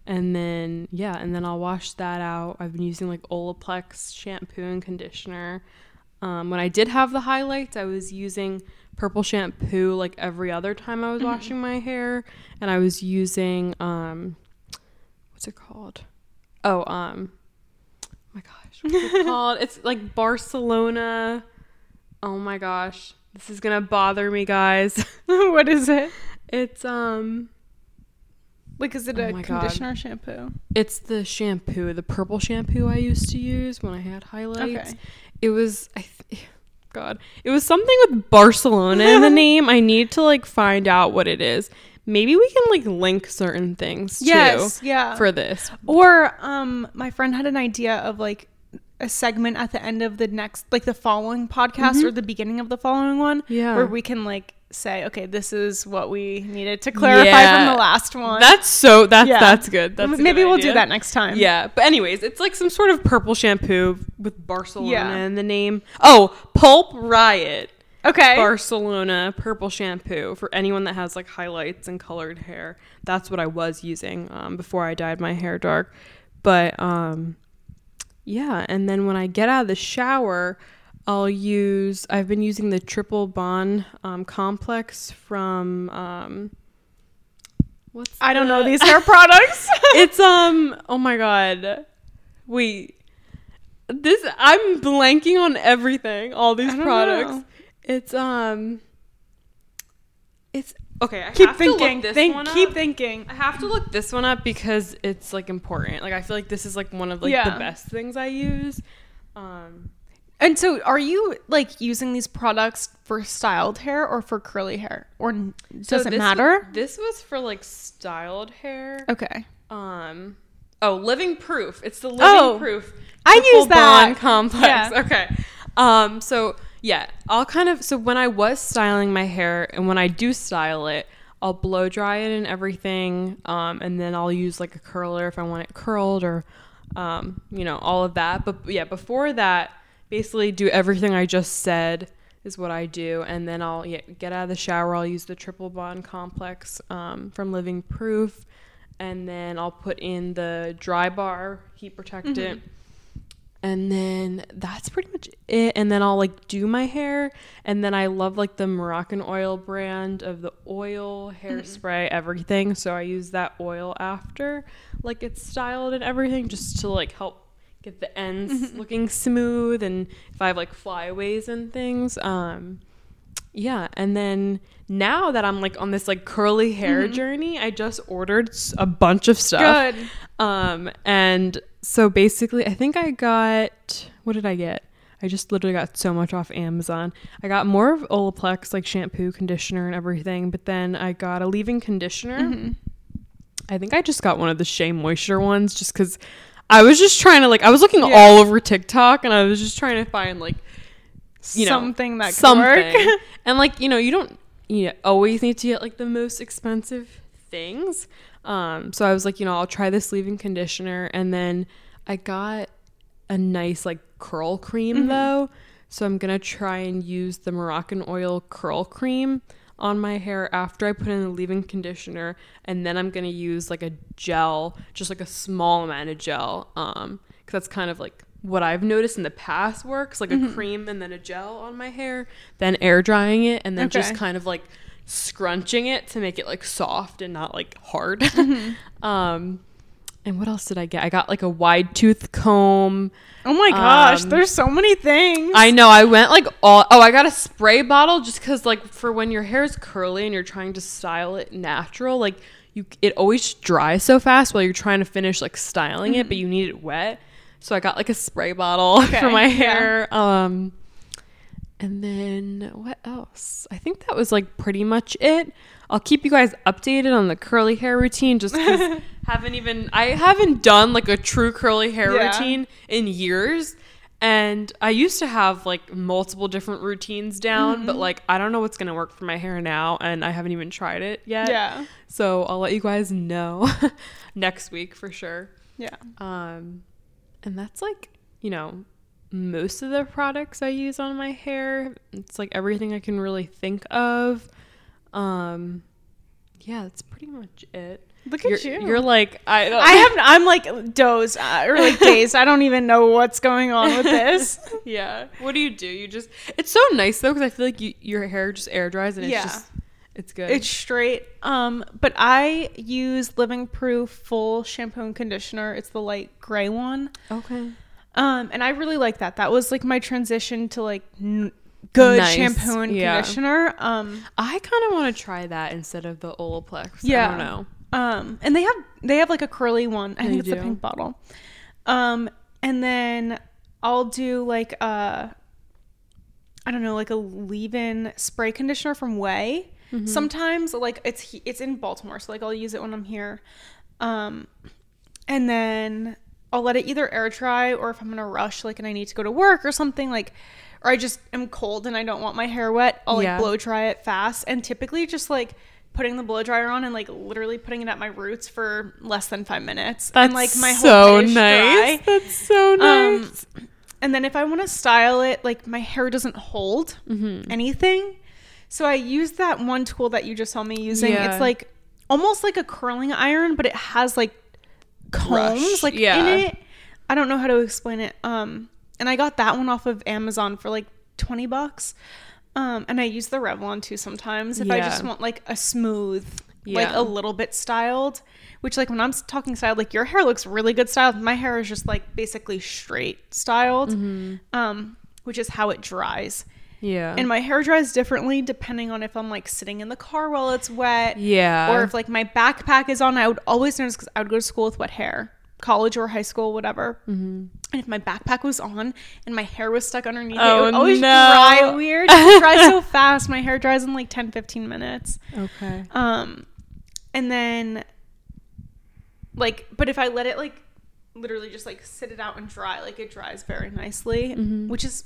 And then yeah, and then I'll wash that out. I've been using like Olaplex shampoo and conditioner. Um, when I did have the highlights, I was using purple shampoo like every other time I was washing my hair, and I was using um, what's it called? Oh, um, oh my gosh, what's it [LAUGHS] called? It's like Barcelona. Oh my gosh, this is gonna bother me, guys. [LAUGHS] what is it? It's um, Like, is it Oh a my God. conditioner shampoo? it's the shampoo, the purple shampoo I used to use when I had highlights. Okay. It was I th- [SIGHS] God, it was something with Barcelona in the [LAUGHS] name. I need to like find out what it is. Maybe we can like link certain things Yes. too Yeah. for this. Or um my friend had an idea of like a segment at the end of the next like the following podcast or the beginning of the following one Mm-hmm. Yeah. where we can like say okay this is what we needed to clarify Yeah. from the last one That's so that's Yeah. that's good. That's maybe good we'll do that next time Yeah, but anyways, it's like some sort of purple shampoo with Barcelona Yeah. in the name. Oh, Pulp Riot. okay Barcelona purple shampoo for anyone that has like highlights and colored hair. That's what I was using um, before I dyed my hair dark. But um, yeah, and then when I get out of the shower, I'll use. I've been using the triple bond um, complex from. Um, what's i don't know these [LAUGHS] hair products [LAUGHS] it's um. Oh my god. Wait. This I'm blanking on everything. All these products. know. It's um. Okay. I keep have to look thinking this think keep thinking I have to look this one up because it's like important. Like I feel like this is like one of like Yeah. the best things I use. Um. and so are you like using these products for styled hair or for curly hair or so does it this matter this was for like styled hair. okay Um. Oh, Living Proof. It's the Living Oh, Proof. I use that. complex. Yeah. [LAUGHS] Okay. Um. So yeah, I'll kind of. So when I was styling my hair, and when I do style it, I'll blow dry it and everything. Um. And then I'll use like a curler if I want it curled or, um, you know, all of that. But yeah, before that, basically do everything I just said is what I do, and then I'll yeah, get out of the shower. I'll use the triple bond complex um, from Living Proof, and then I'll put in the dry bar heat protectant. And then that's pretty much it. And then I'll like do my hair. And then I love like the Moroccan oil brand of the oil, hairspray, everything. So I use that oil after like it's styled and everything just to like help get the ends looking smooth and if I have like flyaways and things. Um yeah, and then now that I'm like on this like curly hair journey, I just ordered a bunch of stuff. good Um, and so basically, I think I got what did I get? I just literally got so much off Amazon. I got more of Olaplex, like shampoo, conditioner, and everything. But then I got a leave-in conditioner. Mm-hmm. I think I just got one of the Shea Moisture ones, just because I was just trying to like I was looking Yeah. all over TikTok, and I was just trying to find like you know something that could something. work [LAUGHS] and like you know you don't you always need to get like the most expensive things um so i was like you know i'll try this leave-in conditioner and then i got a nice like curl cream Mm-hmm. though so i'm gonna try and use the moroccan oil curl cream on my hair after i put in the leave-in conditioner and then i'm gonna use like a gel just like a small amount of gel um because that's kind of like what I've noticed in the past works, like Mm-hmm. a cream and then a gel on my hair, then air drying it, and then just kind of like scrunching it to make it like soft and not like hard. [LAUGHS] Mm-hmm. [LAUGHS] um, and what else did I get? I got like a wide tooth comb. oh my gosh Um, there's so many things I know I went like all. Oh, I got a spray bottle just because like for when your hair is curly and you're trying to style it natural, like you it always dries so fast while you're trying to finish like styling it, but you need it wet. So I got like a spray bottle [LAUGHS] Okay, for my yeah. hair. Um and then what else? I think that was like pretty much it. I'll keep you guys updated on the curly hair routine just cuz [LAUGHS] haven't even I haven't done like a true curly hair Yeah. routine in years. And I used to have like multiple different routines down, but Mm-hmm. like I don't know what's gonna work for my hair now, and I haven't even tried it yet. Yeah. So I'll let you guys know [LAUGHS] next week for sure. Yeah. Um, and that's like, you know, most of the products I use on my hair. It's like everything I can really think of. Um, yeah, that's pretty much it. Look at you're, you. You're like I. Don't, I have. I'm like dozed uh, or like dazed. I don't even know what's going on with this. [LAUGHS] yeah. What do you do? You just. It's so nice though because I feel like you, your hair just air dries and it's Yeah. just. It's good. It's straight. Um, but I use Living Proof Full Shampoo and Conditioner. It's the light gray one. okay. Um, and I really like that. That was like my transition to like n- good Nice. shampoo and Yeah. conditioner. Um, I kind of want to try that instead of the Olaplex. Yeah. I don't know. um, and they have they have like a curly one. I They think it's do. pink bottle. Um, and then I'll do like a I don't know, like a leave-in spray conditioner from Ouai. Mm-hmm. Sometimes like it's it's in Baltimore, so like I'll use it when I'm here. Um, and then I'll let it either air dry or if I'm in a rush, like and I need to go to work or something, like or I just am cold and I don't want my hair wet, I'll like Yeah. blow dry it fast. And typically just like putting the blow dryer on and like literally putting it at my roots for less than five minutes. That's and like my whole so nice. dry. That's so Um, nice. and then if I want to style it, like my hair doesn't hold Mm-hmm. anything. So I use that one tool that you just saw me using. Yeah. It's like almost like a curling iron, but it has like combs Brush, like yeah. in it. I don't know how to explain it. Um, and I got that one off of Amazon for like twenty bucks. Um, and I use the Revlon too sometimes if I just want like a smooth, like a little bit styled. Which like when I'm talking styled, like your hair looks really good styled. My hair is just like basically straight styled, Mm-hmm. um, which is how it dries. Yeah. And my hair dries differently depending on if I'm like sitting in the car while it's wet, yeah. or if like my backpack is on. I would always notice because I would go to school with wet hair, college or high school, whatever. Mm-hmm. And if my backpack was on and my hair was stuck underneath it, Oh, it would always no. dry weird. It dries so [LAUGHS] fast. My hair dries in like 10, 15 minutes. okay. Um, and then like, but if I let it like literally just like sit it out and dry, like it dries very nicely, which is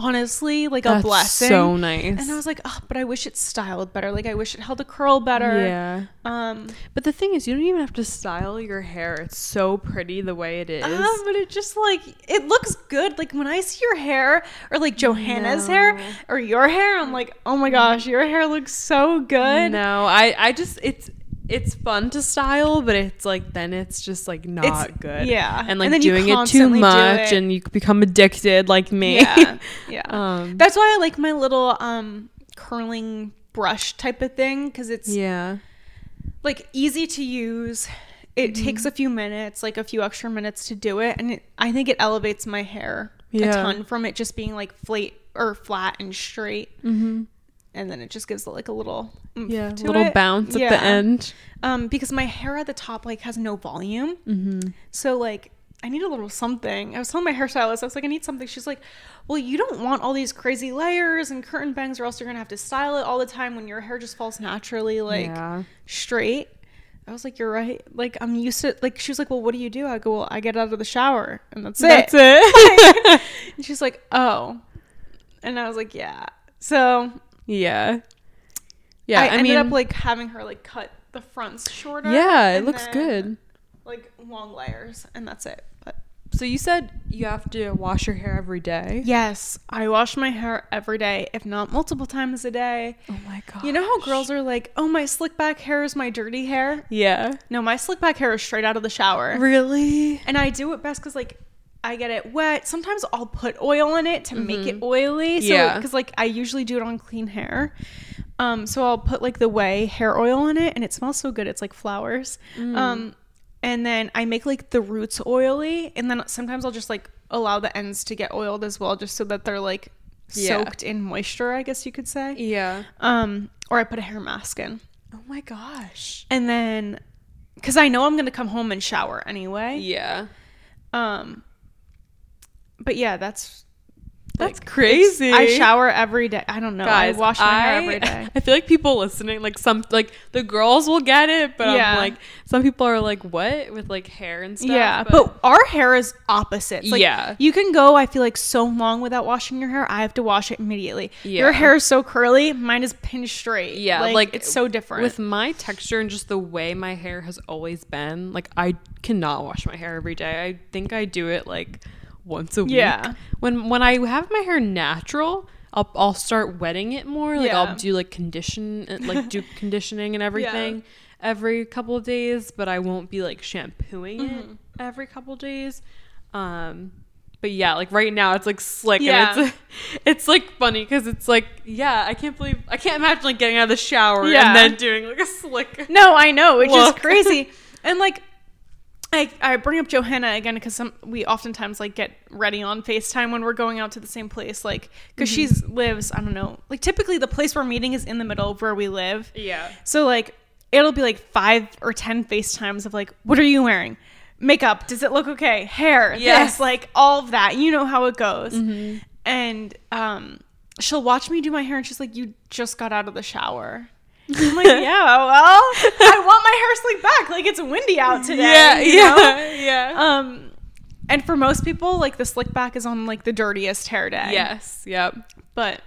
honestly like a. That's blessing. so nice. And I was like, oh, but I wish it styled better. Like I wish it held a curl better. yeah. Um, But the thing is, you don't even have to style your hair. It's so pretty the way it is. uh, but it just like it looks good. Like when I see your hair or like Johanna's No. hair or your hair, I'm like, oh my gosh, your hair looks so good. No, I, I just it's it's fun to style, but it's like then it's just like not It's- good. yeah. and And like you doing it too much, it. and you become addicted like me. Yeah, [LAUGHS] yeah. Um, That's why I like my little um curling brush type of thing because it's yeah. like easy to use. It Mm-hmm. takes a few minutes, like a few extra minutes to do it, and it, I think it elevates my hair Yeah. a ton from it just being like flat or flat and straight, Mm-hmm. And then it just gives like a little Yeah, to little it. bounce at the end. Um, because my hair at the top like has no volume, Mm-hmm. so like I need a little something. I was telling my hairstylist, I was like, I need something. She's like, Well, you don't want all these crazy layers and curtain bangs, or else you're gonna have to style it all the time when your hair just falls naturally like yeah. straight. I was like, You're right. Like I'm used to like she was like, Well, what do you do? I go, Well, I get out of the shower and that's, That's it. it. [LAUGHS] And she's like, Oh. And I was like, Yeah. So yeah. Yeah. I, I, ended mean, up like having her like cut the fronts shorter. yeah, it looks then, good. Like long layers, and that's it. But So you said you have to wash your hair every day. Yes, I wash my hair every day, if not multiple times a day. Oh my god. You know how girls are like, "Oh, my slick back hair is my dirty hair." Yeah. No, my slick back hair is straight out of the shower, Really? and I do it best because like I get it wet. Sometimes I'll put oil in it to make it oily. So, Mm-hmm. Yeah. because like I usually do it on clean hair. Um, so I'll put like the Ouai hair oil in it, and it smells so good. It's like flowers. Mm. Um, and then I make like the roots oily, and then sometimes I'll just like allow the ends to get oiled as well, just so that they're like Yeah. soaked in moisture. I guess you could say. Yeah. Um, or I put a hair mask in, Oh my gosh. and then because I know I'm gonna come home and shower anyway. Yeah. Um, but yeah, that's That's like, crazy. I shower every day. I don't know. Guys, I wash my hair I- every day. [LAUGHS] I feel like people listening, like some, like the girls will get it, but Yeah. I'm like, some people are like, what with like hair and stuff. Yeah, but, our hair is opposite. Like, Yeah. you can go. I feel like so long without washing your hair. I have to wash it immediately. Yeah. Your hair is so curly. Mine is pinned straight. Yeah, like, like, it's so different. with my texture and just the way my hair has always been, like I cannot wash my hair every day. I think I do it like once a week. Yeah. When when I have my hair natural, I'll I'll start wetting it more. Like Yeah. I'll do like condition [LAUGHS] like do conditioning and everything every couple of days, but I won't be like shampooing it Mm-hmm. every couple of days. Um but yeah, like right now it's like slick Yeah. and it's [LAUGHS] it's like funny because it's like yeah, I can't believe I can't imagine like getting out of the shower Yeah. and then doing like a slick. no, I know, which Look. is crazy. [LAUGHS] and like, I I bring up Johanna again because some we oftentimes like get ready on Facetime when we're going out to the same place, like because Mm-hmm. she's lives I don't know, like typically the place we're meeting is in the middle of where we live. Yeah. So like it'll be like five or ten FaceTimes of like, what are you wearing? Makeup, does it look okay? Hair, Yes. this, like all of that. You know how it goes. Mm-hmm. And um she'll watch me do my hair and she's like, You just got out of the shower. [LAUGHS] I'm like, yeah, well, I want my hair slicked back. Like it's windy out today. Yeah, you know? yeah, [LAUGHS] yeah. Um and for most people, like the slick back is on like the dirtiest hair day. yes, yep. But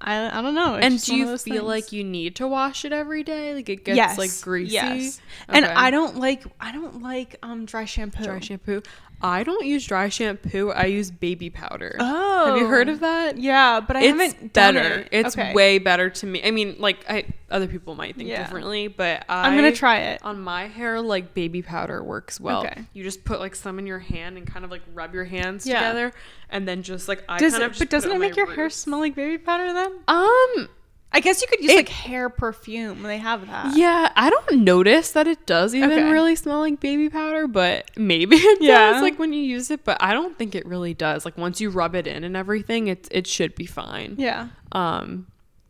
I, I don't know. It's And do you feel things. like you need to wash it every day? Like it gets yes, like greasy. Yes. And I don't like I don't like um dry shampoo. dry shampoo. I don't use dry shampoo. I use baby powder. Oh. Have you heard of that? Yeah, but I it's haven't better. it. It's Okay. way better to me. I mean, like I other people might think Yeah. differently, but I, I'm gonna try it. on my hair. Like baby powder works well. Okay. You just put like some in your hand and kind of like rub your hands Yeah. together, and then just like I Does kind it, of. just but doesn't it on make your hair smell like baby powder then? Um. I guess you could use It- like hair perfume. They have that. Yeah, I don't notice that it does even Okay. really smell like baby powder, but maybe [LAUGHS] it Yeah. does like when you use it, but I don't think it really does. Like once you rub it in and everything, it it should be fine. Yeah. Um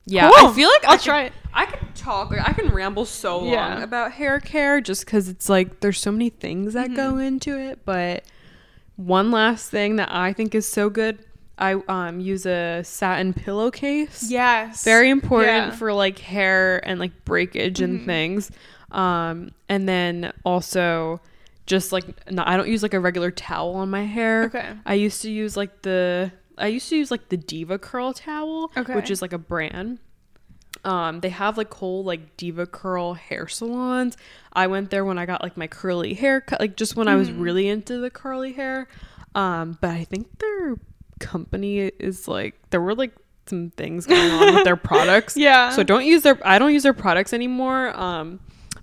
yeah, Cool. I feel like I'll I could- try it. I could talk, like, I can ramble so long Yeah. about hair care just cuz it's like there's so many things that go Mm-hmm. into it, but one last thing that I think is so good, I um use a satin pillowcase Yes. very important Yeah. for like hair and like breakage and things um and then also just like no, i don't use like a regular towel on my hair Okay. i used to use like the i used to use like the DevaCurl towel Okay. which is like a brand um they have like whole like DevaCurl hair salons i went there when i got like my curly hair cut like just when i was really into the curly hair um but i think their company is like there were like some things going on with their [LAUGHS] products Yeah. so don't use their i don't use their products anymore um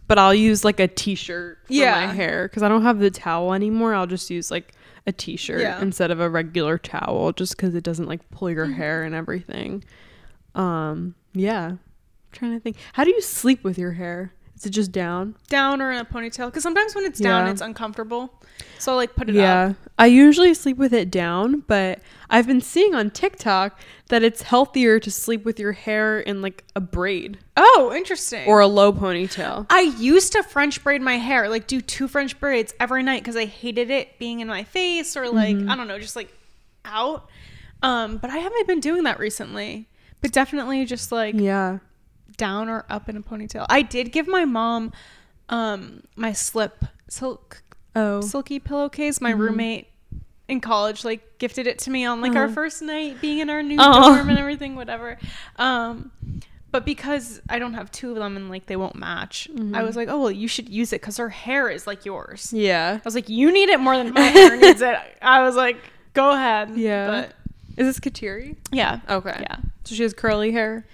but i'll use like a t-shirt for Yeah. my hair because i don't have the towel anymore i'll just use like a t-shirt Yeah. instead of a regular towel just because it doesn't like pull your Mm-hmm. hair and everything um yeah I'm trying to think how do you sleep with your hair is it just down down or in a ponytail because sometimes when it's down Yeah. it's uncomfortable so I'll, like put it up. yeah up i usually sleep with it down but i've been seeing on tiktok that it's healthier to sleep with your hair in like a braid oh interesting or a low ponytail I used to French braid my hair, like do two French braids every night because I hated it being in my face or like Mm-hmm. I don't know, just like out. Um, but I haven't been doing that recently. But definitely just like yeah down or up in a ponytail. I did give my mom um my slip silk oh silky pillowcase. My roommate in college like gifted it to me on like our Uh-huh. first night being in our new Aw. dorm and everything, whatever. Um but because I don't have two of them and like they won't match, I was like, oh well, you should use it because her hair is like yours. yeah I was like, you need it more than my hair needs it. [LAUGHS] I was like, go ahead. Yeah. But is this kateri yeah. okay Yeah. so she has curly hair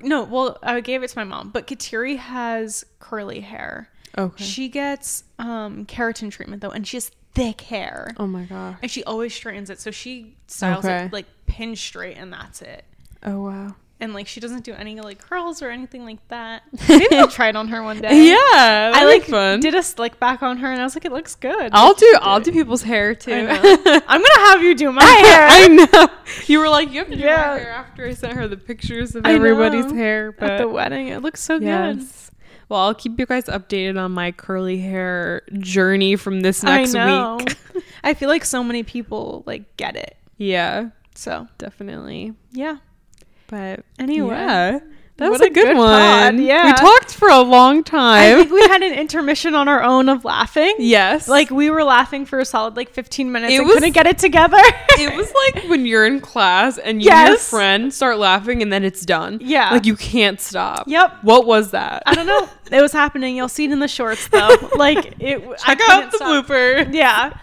no, well, I gave it to my mom, but Kateri has curly hair. okay She gets um keratin treatment though, and she has thick hair. oh my gosh And she always straightens it, so she styles Okay. it like pin straight, and that's it. oh wow And like she doesn't do any like curls or anything like that. [LAUGHS] Maybe I'll try it on her one day. yeah I like fun did a slick back on her, and I was like, it looks good. I'll Like, do I'll do people's hair too. I. [LAUGHS] I'm gonna have you do my [LAUGHS] hair. I know. You were like, you have to do Yeah. my hair after I sent her the pictures of I everybody's know. hair. At the wedding, it looks so good. Well, I'll keep you guys updated on my curly hair journey from this next I know. week. I feel like so many people like get it. Yeah, So definitely. yeah. But Anyway. yeah, that was a a good, good one. pod, yeah. we talked for a long time. I think we had an intermission on our own of laughing. yes, Like we were laughing for a solid like 15 minutes It and was- couldn't get it together. [LAUGHS] it was like when you're in class and you and your friend start laughing and then it's done. Yeah. like you can't stop. Yep. What was that? I don't know. [LAUGHS] It was happening. You'll see it in the shorts though. Like it. I Check out the stop. blooper. Yeah.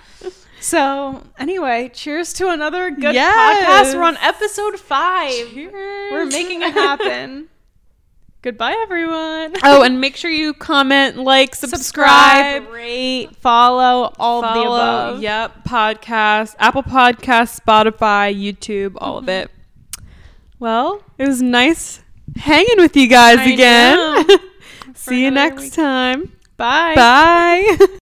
So anyway, cheers to another good Yes. podcast. We're on episode five. Cheers. We're making it happen. [LAUGHS] Goodbye, everyone. oh, and make sure you comment, like, subscribe, rate, follow, all of the above. Yep, podcast, Apple Podcast, Spotify, YouTube, all of mm-hmm. it. Well, it was nice hanging with you guys I again. [LAUGHS] See you next week. time. Bye. Bye. [LAUGHS]